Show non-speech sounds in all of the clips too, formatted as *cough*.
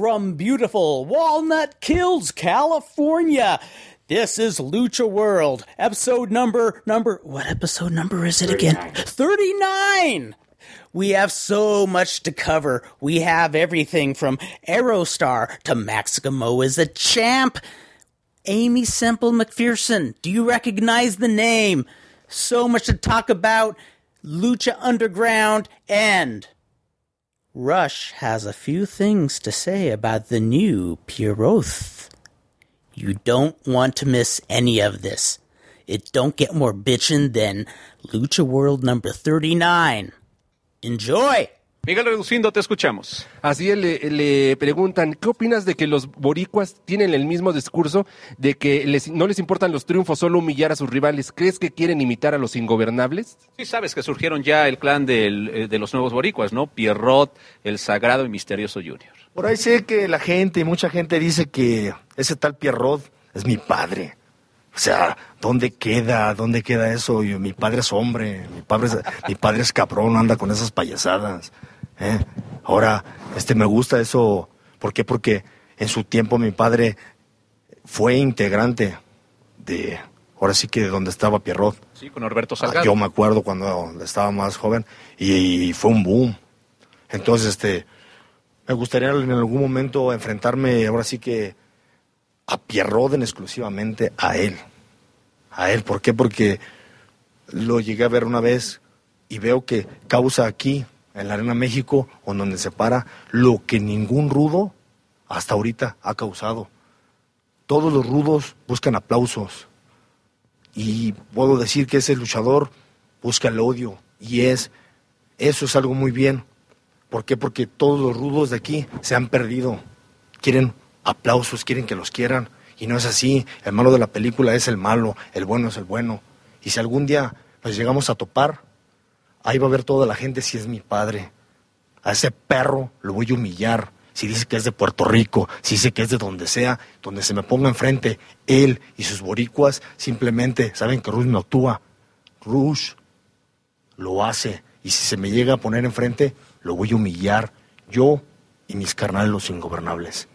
from beautiful Walnut Kills, California. This is Lucha World, episode number number what episode number is it again? 39. We have so much to cover. We have everything from Aerostar to Maximo is a champ. Aimee Semple McPherson, do you recognize the name? So much to talk about. Lucha Underground and Rush has a few things to say about the new Pierroth. You don't want to miss any of this. It don't get more bitchin' than Lucha World number 39. Enjoy! Miguel Reducindo, te escuchamos. Así le, le preguntan, ¿qué opinas de que los boricuas tienen el mismo discurso de que les- no les importan los triunfos, solo humillar a sus rivales? ¿Crees que quieren imitar a los ingobernables? Sí sabes que surgieron ya el clan del, eh, de los nuevos boricuas, ¿no? Pierrot, el Sagrado y Misterioso Junior. Por ahí sé que la gente, y mucha gente dice que ese tal Pierrot es mi padre. O sea, ¿dónde queda? ¿Dónde queda eso? Yo- mi padre es hombre, mi padre es, mi padre es cabrón, no anda con esas payasadas. ¿Eh? Ahora, este me gusta eso. ¿Por qué? Porque en su tiempo mi padre fue integrante de, ahora sí que de donde estaba Pierrot. Sí, con Norberto Ah, Salgado. Yo me acuerdo cuando estaba más joven y, fue un boom. Entonces, este, me gustaría en algún momento enfrentarme, ahora sí que a Pierroden exclusivamente a él. A él, ¿por qué? Porque lo llegué a ver una vez y veo que causa aquí, en la Arena México, o donde se para, lo que ningún rudo hasta ahorita ha causado. Todos los rudos buscan aplausos, y puedo decir que ese luchador busca el odio y es eso es algo muy bien. ¿Por qué? Porque todos los rudos de aquí se han perdido. Quieren aplausos, quieren que los quieran y no es así. El malo de la película es el malo, el bueno es el bueno. Y si algún día nos llegamos a topar, ahí va a ver toda la gente si es mi padre. A ese perro lo voy a humillar. Si dice que es de Puerto Rico, si dice que es de donde sea, donde se me ponga enfrente, él y sus boricuas simplemente saben que Rush no actúa. Rush lo hace. Y si se me llega a poner enfrente, lo voy a humillar. Yo y mis carnales los ingobernables.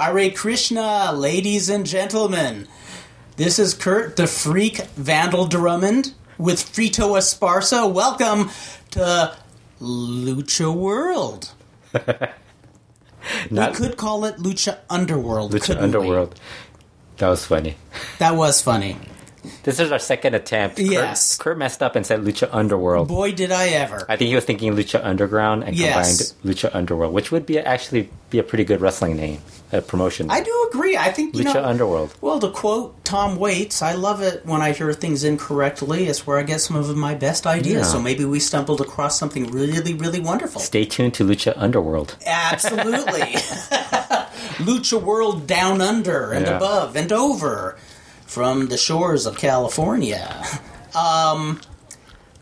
Hare Krishna, ladies and gentlemen. This is Kurt the Freak Vandal Drummond with Frito Esparza. Welcome to Lucha World. *laughs* Not we could call it Lucha Underworld. Lucha couldn't we? Underworld. That was funny. That was funny. This is our second attempt. Kurt- Yes. Kurt, messed up and said Lucha Underworld. Boy, did I ever. I think he was thinking Lucha Underground and Yes. combined Lucha Underworld, which would be actually be a pretty good wrestling name, a promotion. I do agree. I think you Lucha know. Underworld. Well, to quote Tom Waits, I love it when I hear things incorrectly. It's where I get some of my best ideas. Yeah. So maybe we stumbled across something really, really wonderful. Stay tuned to Lucha Underworld. Absolutely. *laughs* *laughs* Lucha World down under and Yeah. above and over from the shores of California. Um,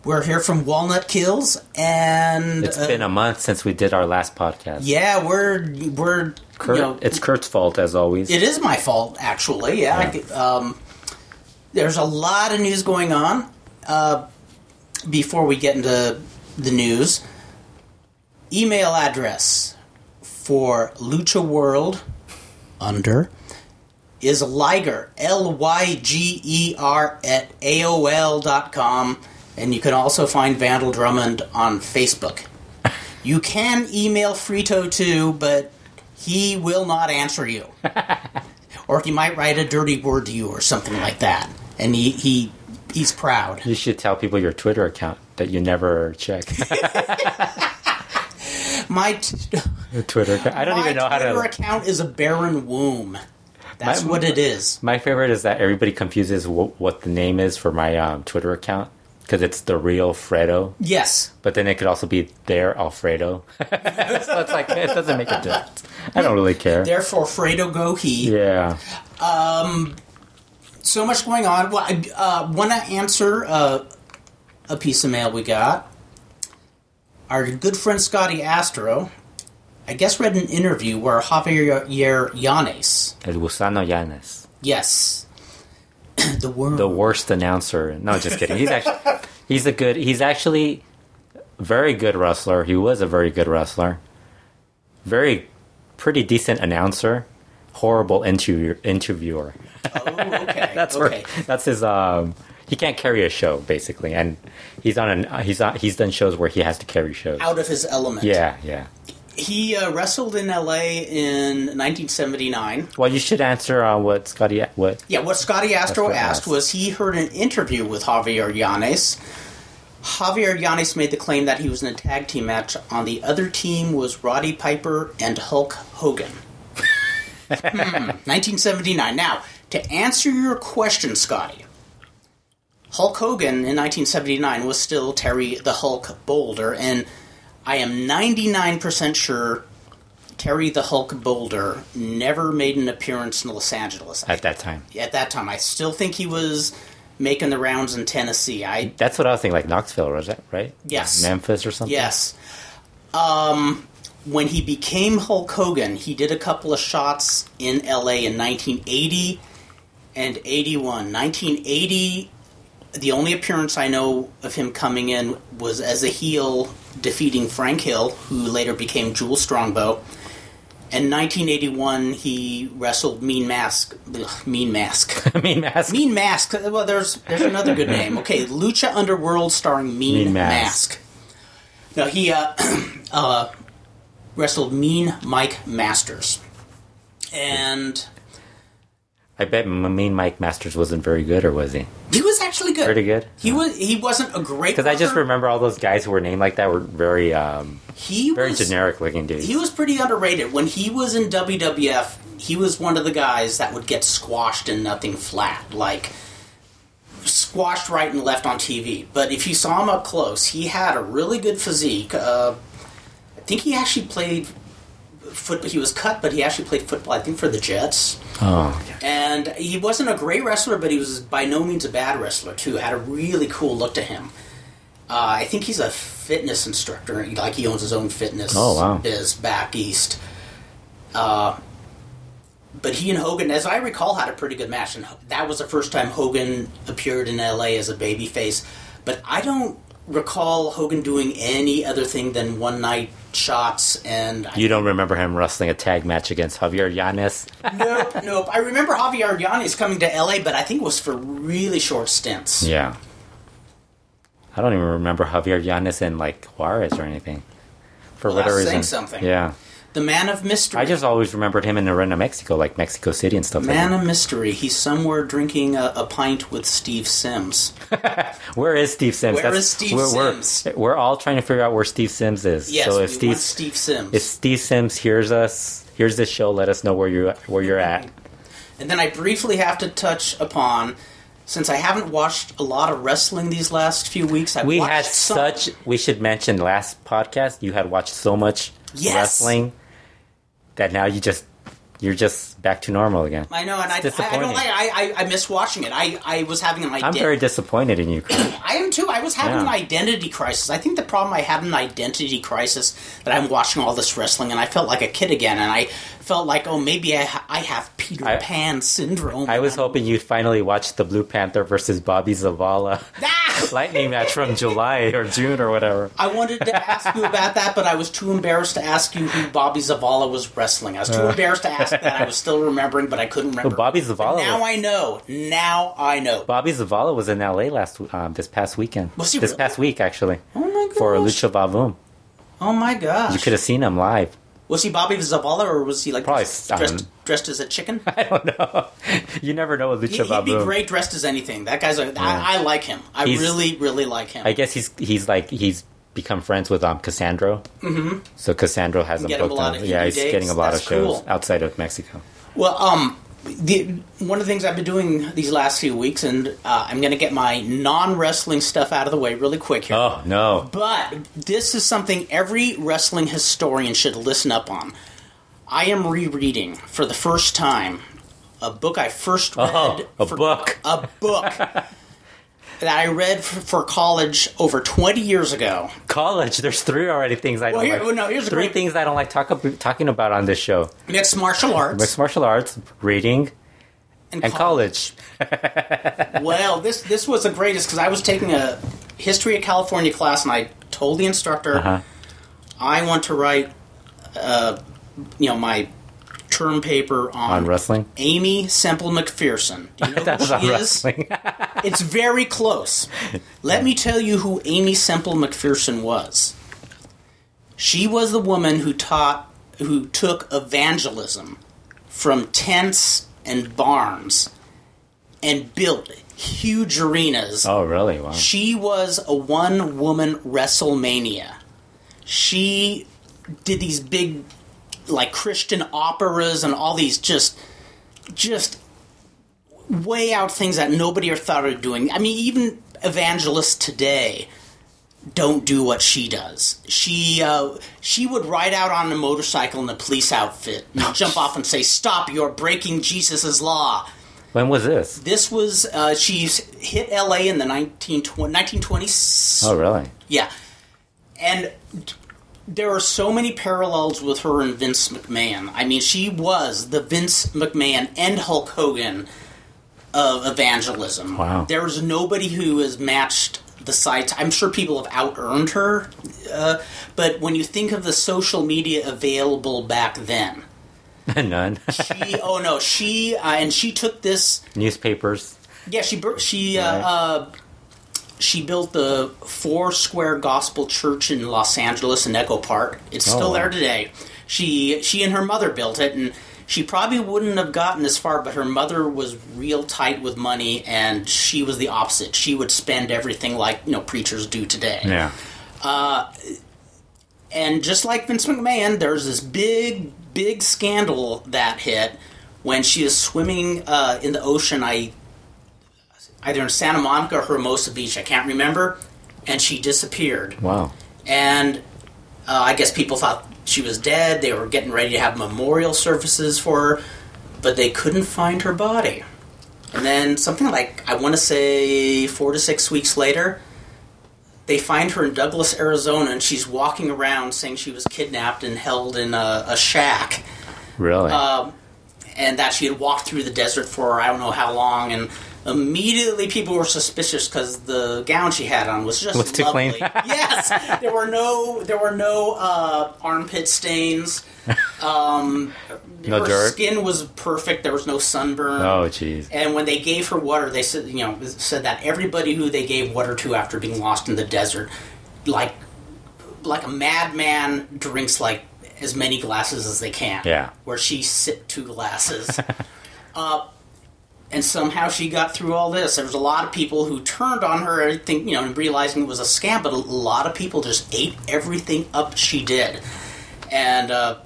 we're here from Walnut Kills, and It's uh, been a month since we did our last podcast. yeah, we're we're Kurt, you know, it's Kurt's fault as always. It is my fault, actually. Yeah. I g- um, there's a lot of news going on. Uh, before we get into the news, email address for Lucha World under is Liger, L Y G E R, at AOL.com. And you can also find Vandal Drummond on Facebook. You can email Frito too, but he will not answer you. *laughs* or he might write a dirty word to you or something like that. And he, he he's proud. You should tell people your Twitter account that you never check. *laughs* My t- *laughs* Twitter account. I don't even know how Twitter account is a barren womb. That's My- what it is. My favorite is that everybody confuses wh- what the name is for my um, Twitter account because it's the real Fredo, Yes. but then it could also be their Alfredo. *laughs* so it's like it doesn't make a difference. I don't really care. Therefore, Fredo go he. Yeah. So much going on. Well, I uh, want to answer uh, a piece of mail we got. Our good friend Scotty Astro, I guess, read an interview where Javier Llanes, El Gusano Llanes. yes, *clears throat* the worm, the worst announcer. No, just kidding. He's actually *laughs* he's a good. He's actually very good wrestler. He was a very good wrestler. Very pretty decent announcer. Horrible interview, interviewer. Oh, okay. *laughs* That's okay. where that's his. Um, he can't carry a show basically, and he's on an he's on, he's done shows where he has to carry shows. Out of his element. Yeah, yeah. He uh, wrestled in LA in 1979. Well, you should answer uh, what Scotty what Yeah, what Scotty Astro what asked asked. was he heard an interview with Javier Llanes. Javier Llanes made the claim that he was in a tag team match. On the other team was Roddy Piper and Hulk Hogan. Hmm, 1979. Now, to answer your question, Scotty, Hulk Hogan in 1979 was still Terry the Hulk Boulder, and I am 99% sure Terry the Hulk Boulder never made an appearance in Los Angeles. at that time. at that time. I still think he was making the rounds in Tennessee. I That's what I was thinking. Like Knoxville, was that right? Yes. Memphis or something. yes. Um, when he became Hulk Hogan, he did a couple of shots in LA in 1980 and 81. 1980, the only appearance I know of him coming in was as a heel defeating Frank Hill, who later became Jules Strongbow. In 1981, he wrestled Mean Mask. ugh, mean Mask. *laughs* Mean, mask. Mean Mask. Well, there's there's another good name. *laughs* Okay, Lucha Underworld starring Mean, Mean Mask. Mask. Now he uh, *clears throat* uh, wrestled Mean Mike Masters, and I bet Mean Mike Masters wasn't very good, or was he? he was actually good. Pretty good. He was. He wasn't a great. Because I just remember all those guys who were named like that were very, um, he very was, generic looking dudes. He was pretty underrated when he was in WWF. He was one of the guys that would get squashed and nothing flat, like squashed right and left on TV. But if you saw him up close, he had a really good physique. Uh, I think he actually played football. He was cut, but he actually played football. I think for the Jets. oh, And he wasn't a great wrestler, but he was by no means a bad wrestler too. Had a really cool look to him. Uh, I think he's a fitness instructor. Like he owns his own fitness Oh, wow. biz back east. Uh, but he and Hogan, as I recall, had a pretty good match, and that was the first time Hogan appeared in LA as a babyface. But I don't recall Hogan doing any other thing than one night shots and I you don't remember him wrestling a tag match against Javier Llanes? nope, nope. I remember Javier Llanes coming to LA, but I think it was for really short stints. yeah. I don't even remember Javier Llanes in like Juarez or anything. For Well, whatever reason. saying something. Yeah. The Man of Mystery. I just always remembered him in Arena, Mexico, like Mexico City and stuff Man like of Mystery. He's somewhere drinking a, a pint with Steve Sims. *laughs* Where is Steve Sims? Where is Steve we're, we're- Sims? We're, all trying to figure out where Steve Sims is. Yes, so if Steve, Steve Sims. if Steve Sims hears us, hears this show, let us know where you where you're at. And then I briefly have to touch upon, since I haven't watched a lot of wrestling these last few weeks. I We had some- such. We should mention last podcast. You had watched so much Yes. wrestling that now you just you're just back to normal again. I know, and I, I, I don't like. I, I I miss watching it. I I was having an I'm very disappointed in you. *clears throat* I am too. I was having Yeah. an identity crisis. I think the problem I had an identity crisis that I'm watching all this wrestling and I felt like a kid again, and I felt like, oh, maybe I ha- I have Peter Pan syndrome. I was hoping you'd finally watch the Blue Panther versus Bobby Zavala. *laughs* Ah! *laughs* lightning match from July or June or whatever. I wanted to ask you about that, but I was too embarrassed to ask you who Bobby Zavala was wrestling. I was too embarrassed to ask *laughs* that. I was still remembering, but I couldn't remember. Well, Bobby Zavala. But now I know. Now I know. Bobby Zavala was in LA last um, this past weekend. Was he this really? past week actually Oh my gosh. for Lucha Vavoom. Oh my gosh. You could have seen him live. Was he Bobby Zavala or was he like Probably, dressed, um, dressed, dressed as a chicken? *laughs* I don't know. you never know with Lucha He, would be great dressed as anything. That guy's I like him. I He's- really, really like him. I guess he's he's like he's become friends with um Cassandro. Mm-hmm. So Cassandro has him him a booked. of yeah, he's dates. getting a lot That's of shows cool. outside of Mexico. Well, um, the, one of the things I've been doing these last few weeks, and uh, I'm going to get my non wrestling stuff out of the way really quick here. Oh no! But this is something every wrestling historian should listen up on. I am rereading for the first time a book I first read. Oh, a for- book. A book *laughs* that I read for, for college over 20 years ago. College. There's three already things I Well, don't here- like. well, no, here's three great- things I don't like talk, talking about on this show: Mixed martial arts mixed martial arts, reading, and college. Well, this this was the greatest because I was taking a history of California class, and I told the instructor Uh-huh. I want to write, uh, you know, my term paper on, On wrestling. Aimee Semple McPherson. Do you know That *laughs* who she is? wrestling. *laughs* It's very close. Let me tell you who Aimee Semple McPherson was. She was the woman who taught, who took evangelism from tents and barns and built huge arenas. oh really? Wow. She was a one woman WrestleMania. She did these big, like Christian operas and all these just, just way out things that nobody ever thought of doing. I mean, even evangelists today don't do what she does. She uh, she would ride out on a motorcycle in a police outfit and jump off and say, "Stop! You're breaking Jesus' law." When was this? This was uh, she's hit L.A. in the 1920, 1920s. Oh really? Yeah, and there are so many parallels with her and Vince McMahon. I mean, she was the Vince McMahon and Hulk Hogan of evangelism. Wow. There's nobody who has matched the sites. I'm sure people have out earned her, uh, but when you think of the social media available back then, *laughs* None. she oh no she uh, and she took this Newspapers. yeah, she she uh, uh, she built the Four Square Gospel Church in Los Angeles in Echo Park. It's Oh, still wow. there today. She she and her mother built it, and she probably wouldn't have gotten as far. But her mother was real tight with money, and she was the opposite. She would spend everything like you know preachers do today. Yeah. And just like Vince McMahon, there's this big, big scandal that hit when she is swimming uh, in the ocean. I either in Santa Monica or Hermosa Beach, I can't remember, and she disappeared. Wow. And uh, I guess people thought she was dead. They were getting ready to have memorial services for her, but they couldn't find her body. And then something like I want to say four to six weeks later, they find her in Douglas, Arizona, and she's walking around saying she was kidnapped and held in a, a shack, Really? Um, and that she had walked through the desert for I don't know how long. And immediately people were suspicious because the gown she had on was just Was too lovely. clean. *laughs* yes, there were no there were no uh, armpit stains. *laughs* Um, No her dirt? skin was perfect. There was no sunburn. oh jeez. And when they gave her water, they said, you know, said that everybody who they gave water to after being lost in the desert, like, like a madman drinks like as many glasses as they can. Yeah. Where she sipped two glasses. *laughs* uh, and somehow she got through all this. There was a lot of people who turned on her, I think, you know, realizing it was a scam, but a lot of people just ate everything up she did. And uh,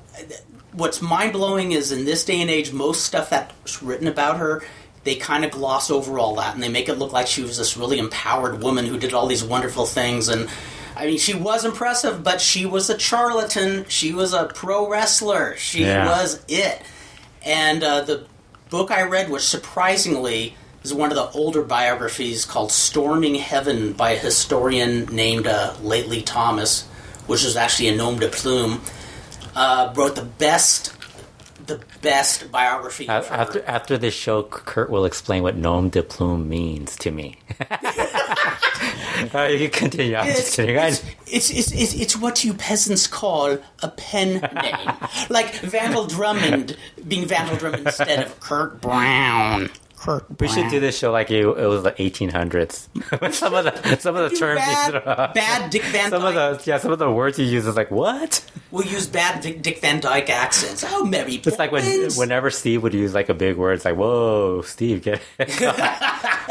what's mind blowing is in this day and age, most stuff that's written about her, they kind of gloss over all that and they make it look like she was this really empowered woman who did all these wonderful things. And I mean, she was impressive, but she was a charlatan. She was a pro wrestler. She Yeah. was it. And uh, the book I read, which surprisingly is one of the older biographies called Storming Heaven by a historian named uh, Lately Thomas, which is actually a nom de plume, uh, wrote the best, the best biography. A- of her. After after this show, Kurt will explain what nom de plume means to me. *laughs* Uh, you continue. I'm just It's, kidding. It's, it's, it's, it's, it's what you peasants call a pen name. *laughs* like Vandal Drummond being Vandal Drummond instead of Kurt Brown. Kurt we should do this show like you, it was the 1800s. *laughs* some of the some of the terms. you bad, throw out. bad Dick Van Some of the yeah, some of the words you use is like what? We'll use bad Dick, Dick Van Dyke accents. Oh, Mary Poppins. It's like when whenever Steve would use like a big word, it's like whoa, Steve, get. *laughs* *laughs* I'm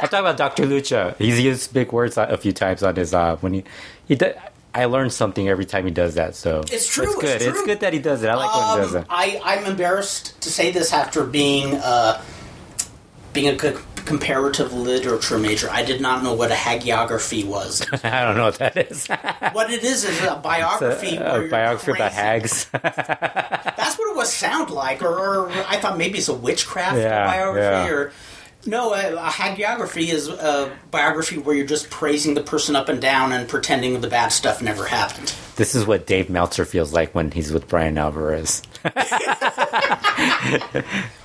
talking about Dr. Lucha. He's used big words a few times on his uh when he he. Did, I learned something every time he does that. So It's true, It's good. it's true. good that he does it. I like when he does Um, it. I, I'm embarrassed to say this after being uh, being a c- comparative literature major. I did not know what a hagiography was. *laughs* I don't know what that is. *laughs* what it is is a biography. a, a biography about hags. *laughs* That's what it was sound like, or, or I thought maybe it's a witchcraft Yeah, biography, yeah. or no, a, a hagiography is a biography where you're just praising the person up and down and pretending the bad stuff never happened. this is what Dave Meltzer feels like when he's with Bryan Alvarez.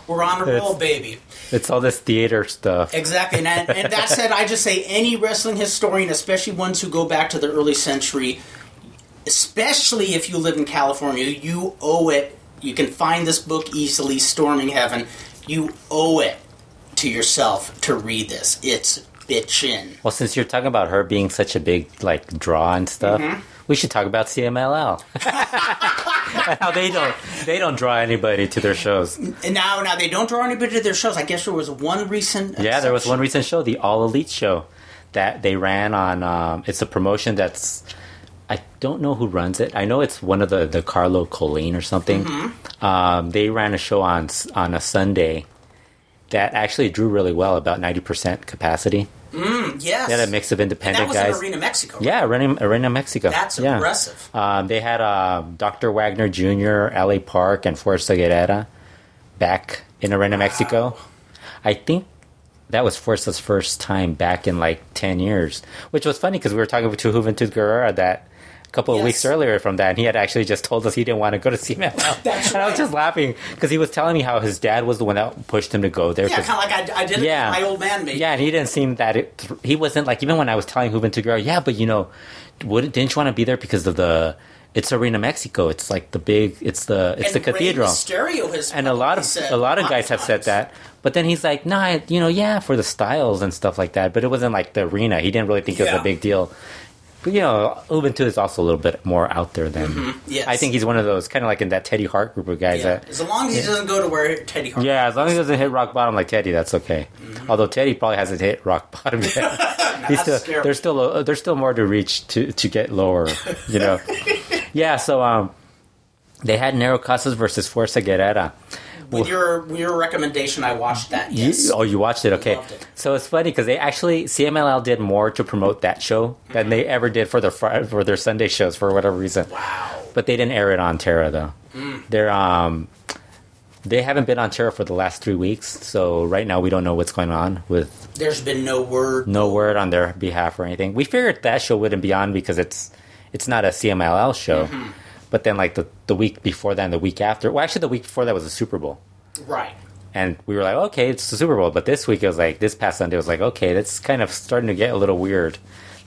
We're on a roll, baby. It's all this theater stuff. Exactly, and, and *laughs* that said, I just say any wrestling historian, especially ones who go back to the early century, especially if you live in California, you owe it. You can find this book easily, Storming Heaven. You owe it to yourself to read this. It's bitchin'. Well, since you're talking about her being such a big like draw and stuff, Mm-hmm. We should talk about CMLL. *laughs* How they don't they don't draw anybody to their shows. And now, now they don't draw anybody to their shows. I guess there was one recent. Yeah, there was one recent show, the All Elite show, that they ran on. Um, it's a promotion that's. I don't know who runs it. I know it's one of the the Carlo Colleen or something. Mm-hmm. Um, they ran a show on on a Sunday that actually drew really well, about ninety percent capacity. Yes. They had a mix of independent that was guys. in Arena, Mexico. Yeah, Arena, Arena Mexico. That's yeah. impressive. Um, they had uh, Dr. Wagner Jr., L.A. Park, and Fuerza Guerrera back in Arena, Mexico. I think that was Fuerza's first time back in like 10 years, which was funny because we were talking to Juventud Guerrera that a couple of Yes. weeks earlier from that, and he had actually just told us he didn't want to go to CMLL. *laughs* That's and I was just laughing because he was telling me how his dad was the one that pushed him to go there. Yeah, kind of like I, I did it Yeah. my old man mate. yeah, and he didn't seem that it, he wasn't like even when I was telling Juventud Guerrera, yeah, but you know, would didn't you want to be there because of the it's Arena Mexico. It's like the big it's the it's and the cathedral. Mysterio has And a lot of said a lot of guys have said that. But then he's like, "No, I, you know, yeah, for the styles and stuff like that." But it wasn't like the arena. He didn't really think it was a big deal. But you know, Juventud is also a little bit more out there than. Mm-hmm. Yes. I think he's one of those kind of like in that Teddy Hart group of guys Yeah. that As long as he doesn't go to where Teddy Hart. yeah, as long as he doesn't hit rock bottom like Teddy, that's okay. Mm-hmm. Although Teddy probably hasn't hit rock *laughs* bottom yet. *laughs* He's still, scary. there's still a, there's still more to reach to to get lower, you know. *laughs* yeah, so um, they had Negro Casas versus Fuerza Guerrera. With your with your recommendation, I watched that. You- Yes. oh, you watched it? Okay. It. So it's funny because they actually CMLL did more to promote that show than they ever did for their for their Sunday shows for whatever reason. Wow. But they didn't air it on Terra though. Mm. They're um they haven't been on Terra for the last three weeks, so right now we don't know what's going on with There's been no word. no word on their behalf or anything. We figured that show wouldn't be on because it's it's not a CMLL show. Mm-hmm. But then like the the week before that and the week after, well actually the week before that was the Super Bowl. Right. And we were like, okay, it's the Super Bowl. But this week it was like this past Sunday it was like, okay, that's kind of starting to get a little weird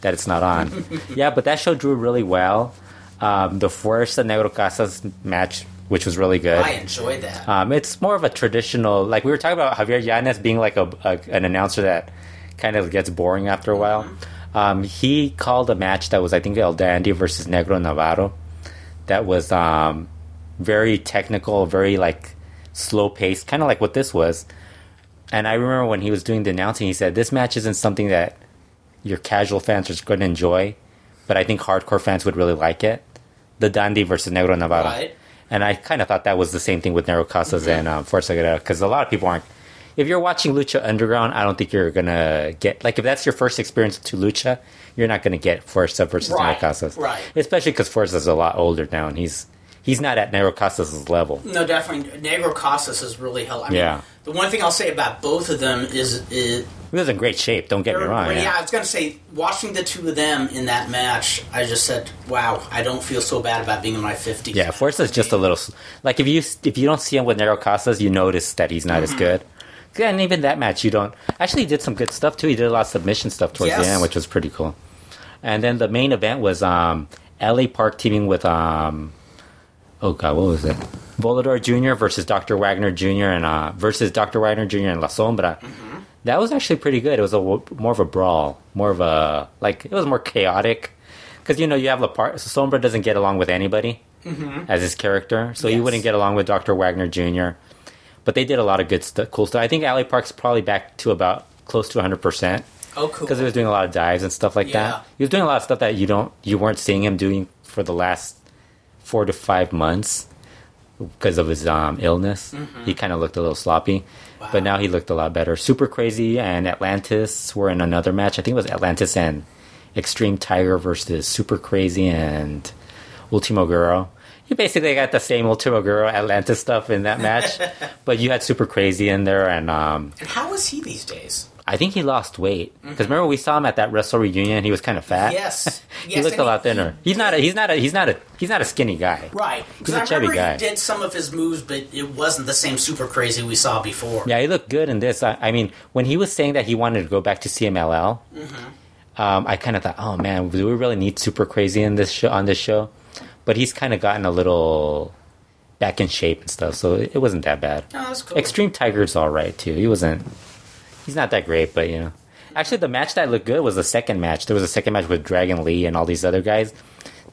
that it's not on. *laughs* yeah, but that show drew really well. Um, the Fuerza Negro Casas match, which was really good. I enjoyed that. Um, it's more of a traditional, like we were talking about Javier Llanes being like a, a an announcer that kind of gets boring after a while. Um, he called a match that was, I think, El Dandy versus Negro Navarro. That was um, very technical, very like slow paced, kind of like what this was. And I remember when he was doing the announcing, he said, "This match isn't something that your casual fans are going to enjoy, but I think hardcore fans would really like it." The Dandy versus Negro Navarro. Right. And I kind of thought that was the same thing with Negro Casas and um, Fuerza Guerrera because a lot of people aren't. If you're watching Lucha Underground, I don't think you're gonna get like if that's your first experience to Lucha, you're not gonna get Fuerza versus Right, Casas, right. Especially because Fuerza's a lot older now, and he's he's not at Negro Casas' level. No, definitely. Negro Casas has really helped. I mean, Yeah. The one thing I'll say about both of them is, is He was in great shape. Don't get me wrong. yeah. Yeah. I was going to say, watching the two of them in that match, I just said, "Wow, I don't feel so bad about being in my 50s." Yeah, Fuerza's just a little like if you if you don't see him with Negro Casas, you notice that he's not as Mm-hmm. good. Yeah, and even that match, you don't actually he did some good stuff too. He did a lot of submission stuff towards Yes. the end, which was pretty cool. And then the main event was um, L.A. Park teaming with um, oh god, what was it? Volador Jr. versus Dr. Wagner Jr. and uh, versus Dr. Wagner Jr. and La Sombra. That was actually pretty good. It was a more of a brawl, more of a like it was more chaotic because you know you have La Park. Sombra doesn't get along with anybody as his character, so he Yes. wouldn't get along with Dr. Wagner Jr. But they did a lot of good stuff, cool stuff. I think L.A. Park's probably back to about close to 100 percent Oh, cool. because he was doing a lot of dives and stuff like Yeah. that. He was doing a lot of stuff that you don't you weren't seeing him doing for the last four to five months because of his um, illness. He kind of looked a little sloppy, but now he looked a lot better. Super Crazy and Atlantis were in another match. I think it was Atlantis and Extreme Tiger versus Super Crazy and Ultimo Guerrero. You basically got the same Ultimo Guerrero Atlanta stuff in that match, *laughs* but you had Super Crazy in there and um, and how is he these days? I think he lost weight because remember we saw him at that wrestle reunion. He was kind of fat. Yes. *laughs* he Yes, looked a lot he- thinner. He's not. A, he's not. A, he's not a. He's not a skinny guy. Right. He's a I chubby guy. he did some of his moves, but it wasn't the same super crazy we saw before. Yeah, he looked good in this. I, I mean, when he was saying that he wanted to go back to CMLL, Mm-hmm. um, I kind of thought, oh man, do we really need super crazy in this show on this show? But he's kind of gotten a little back in shape and stuff, so it, it wasn't that bad. Oh, that's cool. Extreme Tiger's all right too. He wasn't. He's not that great, but you know. Actually, the match that looked good was the second match. There was a second match with Dragon Lee and all these other guys.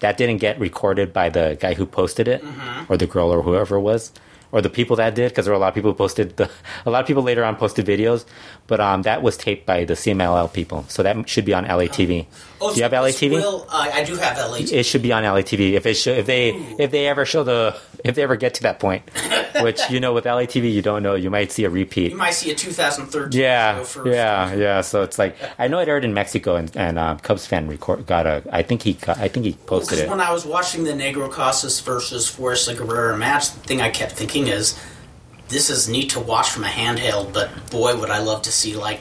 That didn't get recorded by the guy who posted it, or the girl, or whoever it was, or the people that did, because there were a lot of people who posted. The, a lot of people later on posted videos, but um, that was taped by the CMLL people, so that should be on LATV. Oh, do you have LA TV? Will, uh, I do have LA TV. it should be on LATV if it show, if they if they ever show the if they ever get to that point, *laughs* which you know with LATV you don't know you might see a repeat. you might see a 2013 Yeah, yeah, yeah. So it's like I know it aired in Mexico, and, and um, Cubs fan record got a. I think he got, I think he posted Because it. when I was watching the Negro Casas versus Fuerza Guerrera match, the thing I kept thinking is, this is neat to watch from a handheld, but boy, would I love to see like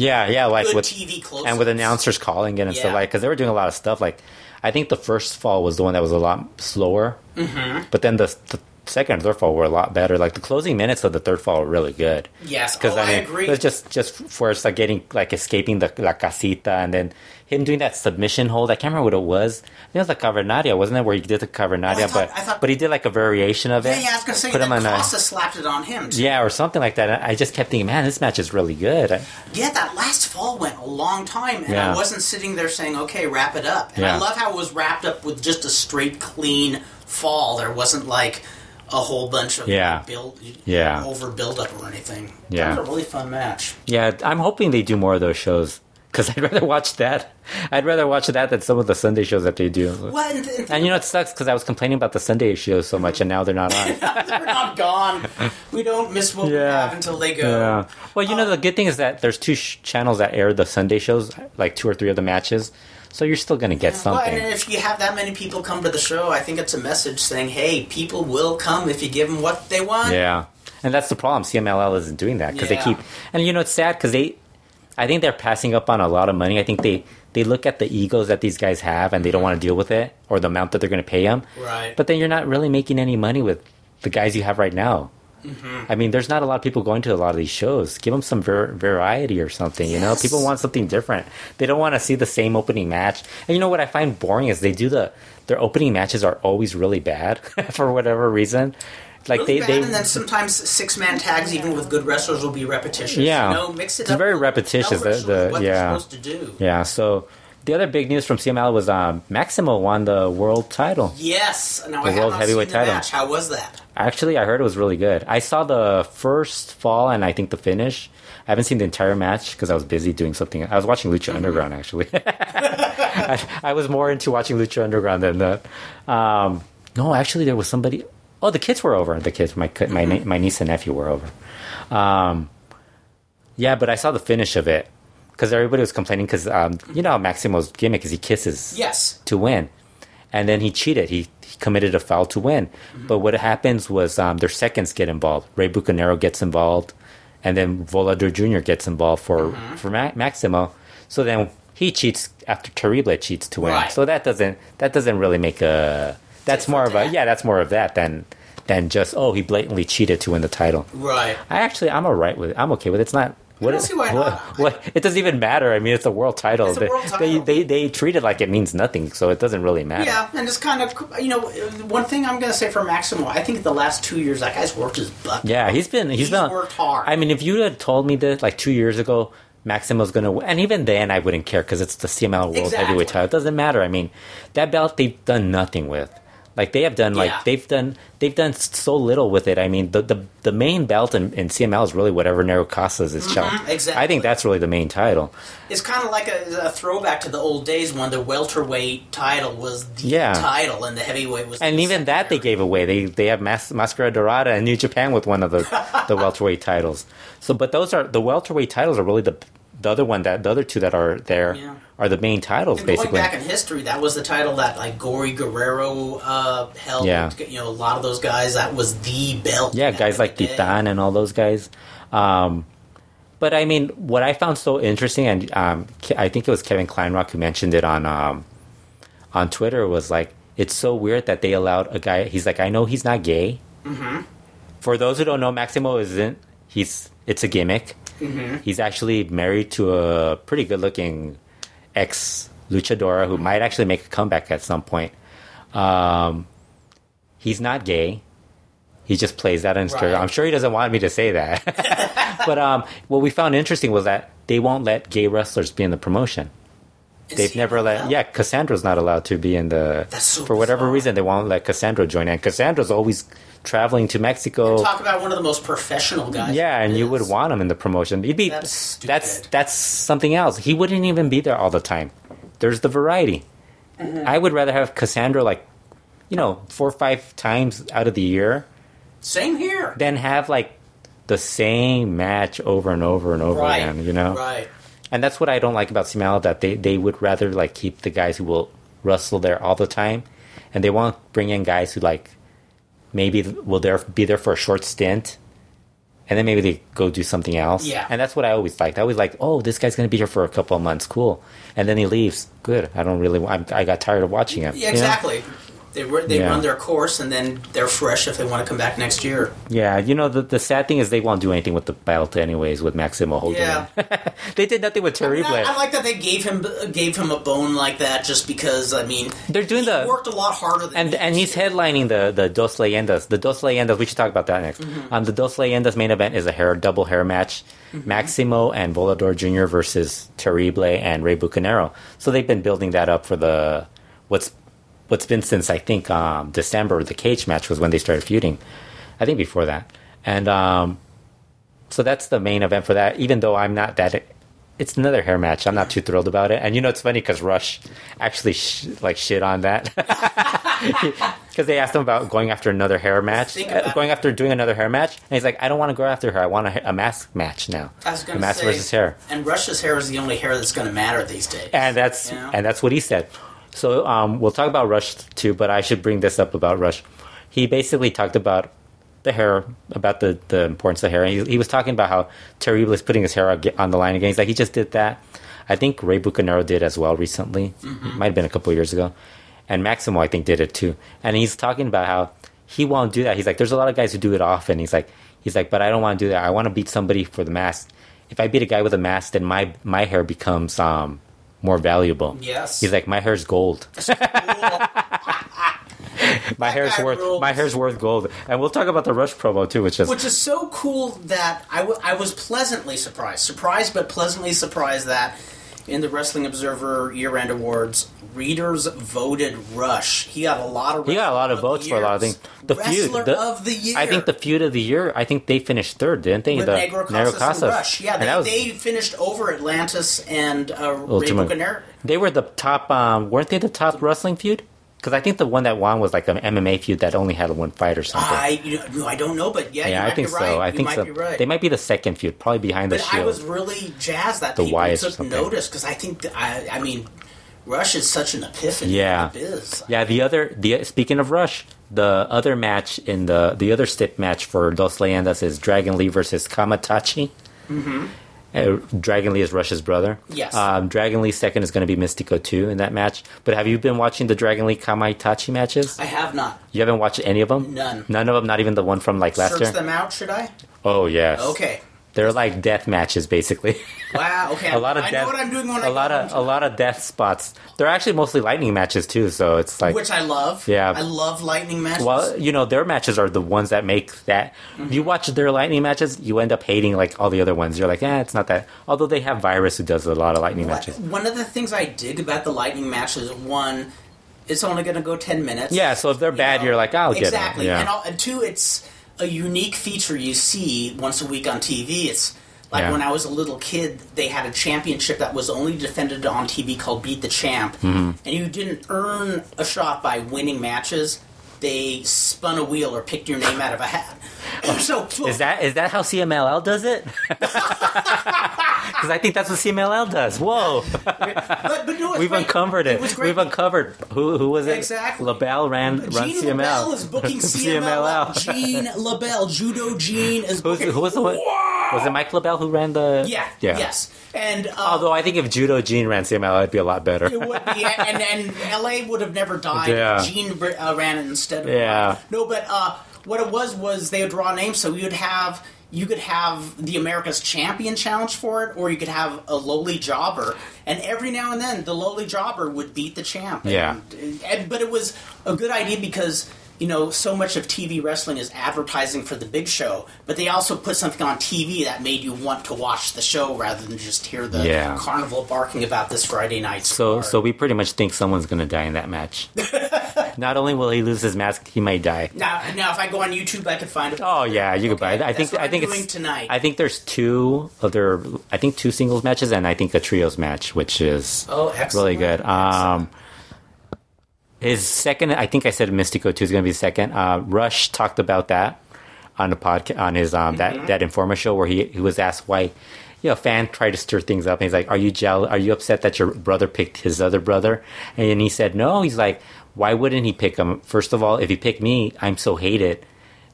Yeah, yeah, like with TV close and with announcers calling it and stuff like because they were doing a lot of stuff. Like I think the first fall was the one that was a lot slower, mm-hmm. but then the, the second and third fall were a lot better. Like the closing minutes of the third fall were really good. Yes, because oh, I I mean, agree. it was just just for us like getting like escaping the la casita and then him doing that submission hold. I can't remember what it was. I think it was the cavernaria, wasn't it? Where he did the cavernaria, Oh, I thought- but I thought- but he did like a variation of it. Yeah, yeah, I was gonna say Put him on a- slapped it on him. Too. yeah, or something like that. I just kept thinking, man, this match is really good. I- Yeah, that last fall went a long time, and Yeah. I wasn't sitting there saying, "Okay, wrap it up." And Yeah. I love how it was wrapped up with just a straight, clean fall. There wasn't like a whole bunch of Yeah. build, Yeah. over build up or anything. Yeah. that was a really fun match. Yeah, I'm hoping they do more of those shows because *laughs* I'd rather watch that. I'd rather watch that than some of the Sunday shows that they do. What? And, you know, it sucks because I was complaining about the Sunday shows so much, and now they're not on. *laughs* they're not gone. We don't miss what we Yeah. have until they go. Yeah. Well, you know, the um, good thing is that there's two sh- channels that air the Sunday shows, like two or three of the matches. So you're still going to get Well, something. and if you have that many people come to the show, I think it's a message saying, "Hey, people will come if you give them what they want." Yeah, and that's the problem. CMLL isn't doing that because Yeah. they keep, and you know, it's sad because they, I think they're passing up on a lot of money. I think they they look at the egos that these guys have and they don't want to deal with it or the amount that they're going to pay them. Right. But then you're not really making any money with the guys you have right now. Mm-hmm. I mean, there's not a lot of people going to a lot of these shows. Give them some var- variety or something. You know, people want something different. They don't want to see the same opening match. And you know what I find boring is they do the their opening matches are always really bad *laughs* for whatever reason. Like Really they, bad, they and then sometimes six man tags, even with good wrestlers, will be repetitious. Yeah. you know, mix it It's up. very repetitious, wrestlers the- the- what yeah. they're supposed to do. Yeah, so the other big news from CML was um, Maximo won the world title. Yes. Now The I world heavyweight the title. match. How was that? Actually, I heard it was really good. I saw the first fall and I think the finish. I haven't seen the entire match because I was busy doing something. I was watching Lucha Underground actually. *laughs* *laughs* I, I was more into watching Lucha Underground than that. Um, no, actually, there was somebody. Oh, the kids were over. The kids, my my Mm-hmm. na- my niece and nephew were over. Um, yeah, but I saw the finish of it because everybody was complaining because um, you know Maximo's gimmick is he kisses Yes. to win. And then he cheated. He, he committed a foul to win. But what happens was um, their seconds get involved. Rey Bucanero gets involved, and then Volador Jr. gets involved for for Ma- Maximo. So then he cheats after Terrible cheats to win. Right. So that doesn't that doesn't really make a. That's more of a yeah. That's more of that than than just oh he blatantly cheated to win the title. Right. I actually I'm alright with it. I'm okay with it. It's not What, why what, what- it doesn't even matter. I mean, it's a world title. It's a they, world title. They, they they treat it like it means nothing, so it doesn't really matter. Yeah, and it's kind of you know one thing I'm going to say for Maximo. I think the last two years that guy's worked his butt. Yeah, he's been he's, He's been worked hard. I mean, if you had told me this like two years ago, Maximo's gonna, and even then I wouldn't care because it's the CML World Exactly. Heavyweight title. It doesn't matter. I mean, that belt they've done nothing with. Like they have done, like Yeah. they've done, they've done so little with it. I mean, the the, the main belt in, in CML is really whatever Negro Casas is challenging. Mm-hmm, exactly. I think that's really the main title. It's kind of like a, a throwback to the old days when the welterweight title was the Yeah. title and the heavyweight was. And even that they gave away. They they have Mas- Mascara Dorada and New Japan with one of the *laughs* the welterweight titles. So, but those are the welterweight titles are really the the other one that the other two that are there Yeah. Are the main titles And going basically. back in history, that was the title that like Gory Guerrero uh, held. Yeah. You know, a lot of those guys. That was the belt. yeah, guys like. Titan and all those guys. Um, but I mean, what I found so interesting, and um, I think it was Kevin Kleinrock who mentioned it on um, on Twitter, was like it's so weird that they allowed a guy. He's like, I know he's not gay. Mm-hmm. For those who don't know, Maximo isn't. He's it's a gimmick. Mm-hmm. He's actually married to a pretty good looking ex luchadora who might actually make a comeback at some point. Um, he's not gay. He just plays that in his. Right. I'm sure he doesn't want me to say that. *laughs* but um, what we found interesting was that they won't let gay wrestlers be in the promotion. Is They've he never let. allowed? Yeah, Cassandro's not allowed to be in the. So for whatever bizarre. reason, they won't let Cassandro join in. Cassandro's always traveling to Mexico. Talk about one of the most professional guys. Yeah, and you would want him in the promotion. He'd be That's that's that's something else. He wouldn't even be there all the time. There's the variety. Mm-hmm. I would rather have Cassandro like, you know, four or five times out of the year Same here. than have like the same match over and over and over right. again. You know, Right. and that's what I don't like about CML that they they would rather like keep the guys who will wrestle there all the time, and they won't bring in guys who like maybe will there be there for a short stint, and then maybe they go do something else. Yeah. and that's what I always liked. I always like, oh, this guy's gonna be here for a couple of months, cool, and then he leaves. Good. I don't really. I'm, I got tired of watching him. Yeah, you know? They re- they Yeah. run their course and then they're fresh if they want to come back next year. Yeah, you know the the sad thing is they won't do anything with the belt anyways with Maximo holding Yeah. it. *laughs* they did nothing with I, mean, Terrible. I, I like that they gave him gave him a bone like that just because I mean They're doing he the- worked a lot harder than and and he's headlining the the Dos Leyendas. The Dos Leyendas. We should talk about that next. Mm-hmm. Um, the Dos Leyendas main event is a hair double hair match. Mm-hmm. Maximo and Volador Jr. versus Terrible and Rey Bucanero. So they've been building that up for the what's what's been since I think um, December. The cage match was when they started feuding. I think before that, and um, so that's the main event for that. Even though I'm not that. It's another hair match. I'm not too thrilled about it, and you know it's funny because Rush actually sh- like shit on that *laughs* because they asked him about going after another hair match, uh, going after doing another hair match, and he's like, I don't want to go after her. I want a, a mask match now. I was a going to mask say, versus hair, and Rush's hair is the only hair that's going to matter these days. and that's You know? and that's what he said. So um, we'll talk about Rush too, but I should bring this up about Rush. He basically talked about the hair, about the, the importance of hair. And he, he was talking about how Terrible is putting his hair on the line again. He's like, he just did that. I think Rey Bucanero did as well recently. Mm-hmm. Might have been a couple of years ago. And Maximo, I think, did it too. And he's talking about how he won't do that. He's like, there's a lot of guys who do it often. He's like, he's like, but I don't want to do that. I want to beat somebody for the mask. If I beat a guy with a mask, then my my hair becomes um more valuable. Yes. He's like, my hair's gold. *laughs* my hair's worth rules. my hair's worth gold. And we'll talk about the Rush promo too, which is Which is so cool that I, w- I was pleasantly surprised. Surprised, but pleasantly surprised that in the Wrestling Observer year end awards, readers voted Rush. He got a lot of he got a lot of votes for a lot of things. The Wrestler feud, the, of the year. I think the feud of the year. I think they finished third, didn't they? with the Negro Casas, and Rush. Yeah, they, was- they finished over Atlantis and uh, Ray. They were the top. Um, weren't they the top wrestling feud? Because I think the one that won was like an MMA feud that only had one fight or something. I you know, I don't know, but yeah, you yeah, might I think be so. right. I You think might so. Be right. They might be the second feud, probably behind the But I was really jazzed that The people took notice because I think that I, I mean, Rush is such an epiphany. Yeah. Yeah, the other the speaking of Rush, the other match in the the other stip match for Dos Leyendas is Dragon Lee versus Kamaitachi. Mm-hmm. Uh, Dragon Lee is Rush's brother. Yes. Um, Dragon Lee's second is going to be Mystico too in that match. But have you been watching the Dragon Lee Kamaitachi matches? I have not. You haven't watched any of them? None. None of them. Not even the one from like last Search year. Search them out, should I? Oh yes. Okay. They're like death matches, basically. *laughs* Wow. Okay. a lot of I death. know what I'm doing when I a go lot of a lot of death spots. They're actually mostly lightning matches too. So it's like, which I love. Yeah. I love lightning matches. well, you know, their matches are the ones that make that. Mm-hmm. You watch their lightning matches, you end up hating like all the other ones. You're like, eh, it's not that. Although they have Virus who does a lot of lightning What- matches. One of the things I dig about the lightning matches, one, it's only going to go ten minutes. Yeah, so if they're bad, you're like, I'll get it. exactly. Yeah. And, and two, it's a unique feature you see once a week on TV. It's like Yeah. when I was a little kid, they had a championship that was only defended on TV called Beat the Champ, Mm-hmm. and you didn't earn a shot by winning matches. They spun a wheel or picked your name out of a hat. so, so Is that is that how CMLL does it? *laughs* Because I think that's what CMLL does. Whoa, But, but no, we've great. uncovered it. great. We've uncovered who who was it? Exactly. LeBell ran CMLL. LeBell is booking *laughs* CMLL. CMLL. Gene LeBell, Judo Gene is Who's, booking. who was the one? Was it Mike LeBell who ran the? Yeah, yeah. yes. And uh, Although I think if Judo Gene ran CMLL, it'd be a lot better. it would be, and, and LA would have never died. Yeah. Gene uh, ran it instead of Yeah. No, but uh, what it was was they would draw names, so you would have you could have the America's Champion challenge for it, or you could have a lowly jobber, and every now and then the lowly jobber would beat the champ. Yeah. And, and- but it was a good idea because. You know, so much of TV wrestling is advertising for the big show, but they also put something on TV that made you want to watch the show rather than just hear the Yeah. carnival barking about this Friday night. So star. so we pretty much think someone's gonna die in that match. *laughs* Not only will he lose his mask, he might die. Now, now, if I go on YouTube, I could find it. Oh yeah, you could buy it. I think what I think it's tonight. I think there's two other. I think two singles matches and I think a trios match, which is Oh, excellent. really good. Um, his second, I think I said Mystico two is going to be second. Uh, Rush talked about that on the podcast on his um Mm-hmm. that that Informa show where he he was asked why. You know, fan tried to stir things up, and he's like, "Are you jealous? Are you upset that your brother picked his other brother?" And he said, "No." He's like, "Why wouldn't he pick him? First of all, if he picked me, I'm so hated.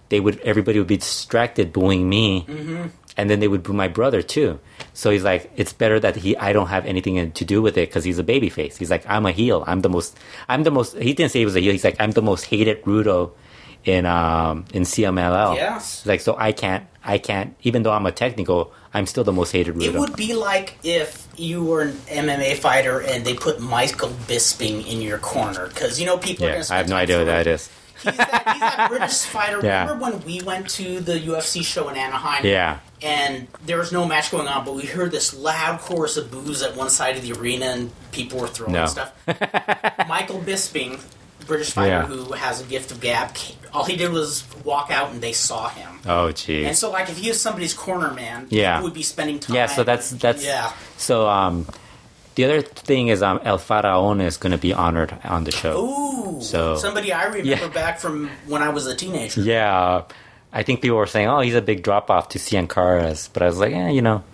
They would everybody would be distracted booing me, Mm-hmm. And then they would boo my brother too. So he's like, it's better that he I don't have anything to do with it because he's a baby face. He's like, I'm a heel. I'm the most. I'm the most. He didn't say he was a heel. He's like, I'm the most hated Rudo in um in CMLL. Yes. He's like, so I can't. I can't. Even though I'm a technical, I'm still the most hated It would be like if you were an MMA fighter and they put Michael Bisping in your corner because you know people. are yeah, I have no idea what that is. He's that, he's that British fighter. *laughs* Yeah. Remember when we went to the UFC show in Anaheim? Yeah. And there was no match going on, but we heard this loud chorus of boos at one side of the arena, and people were throwing No. stuff. *laughs* Michael Bisping, British fighter Yeah. who has a gift of gab, all he did was walk out, and they saw him. Oh, geez. And so, like, if he was somebody's corner man, Yeah. would be spending time. Yeah. So that's that's. yeah. So um, the other thing is um, El Faraon is going to be honored on the show. Ooh, So- somebody I remember Yeah. back from when I was a teenager. Yeah, I think people were saying, "Oh, he's a big drop off to Cien Caras," but I was like, "Yeah, you know."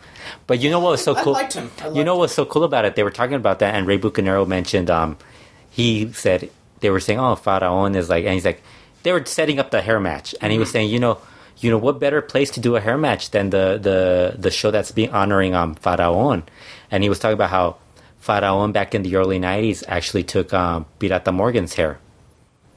But you know what was so I cool? liked him. I you know what's so cool about it? They were talking about that, and Rey Bucanero mentioned. Um, he said they were saying, "Oh, Faraon is like," and he's like, they were setting up the hair match, and he was saying, "You know, you know, what better place to do a hair match than the the the show that's being honoring um Faraon?" And he was talking about how Faraon back in the early '90s actually took um, Pirata Morgan's hair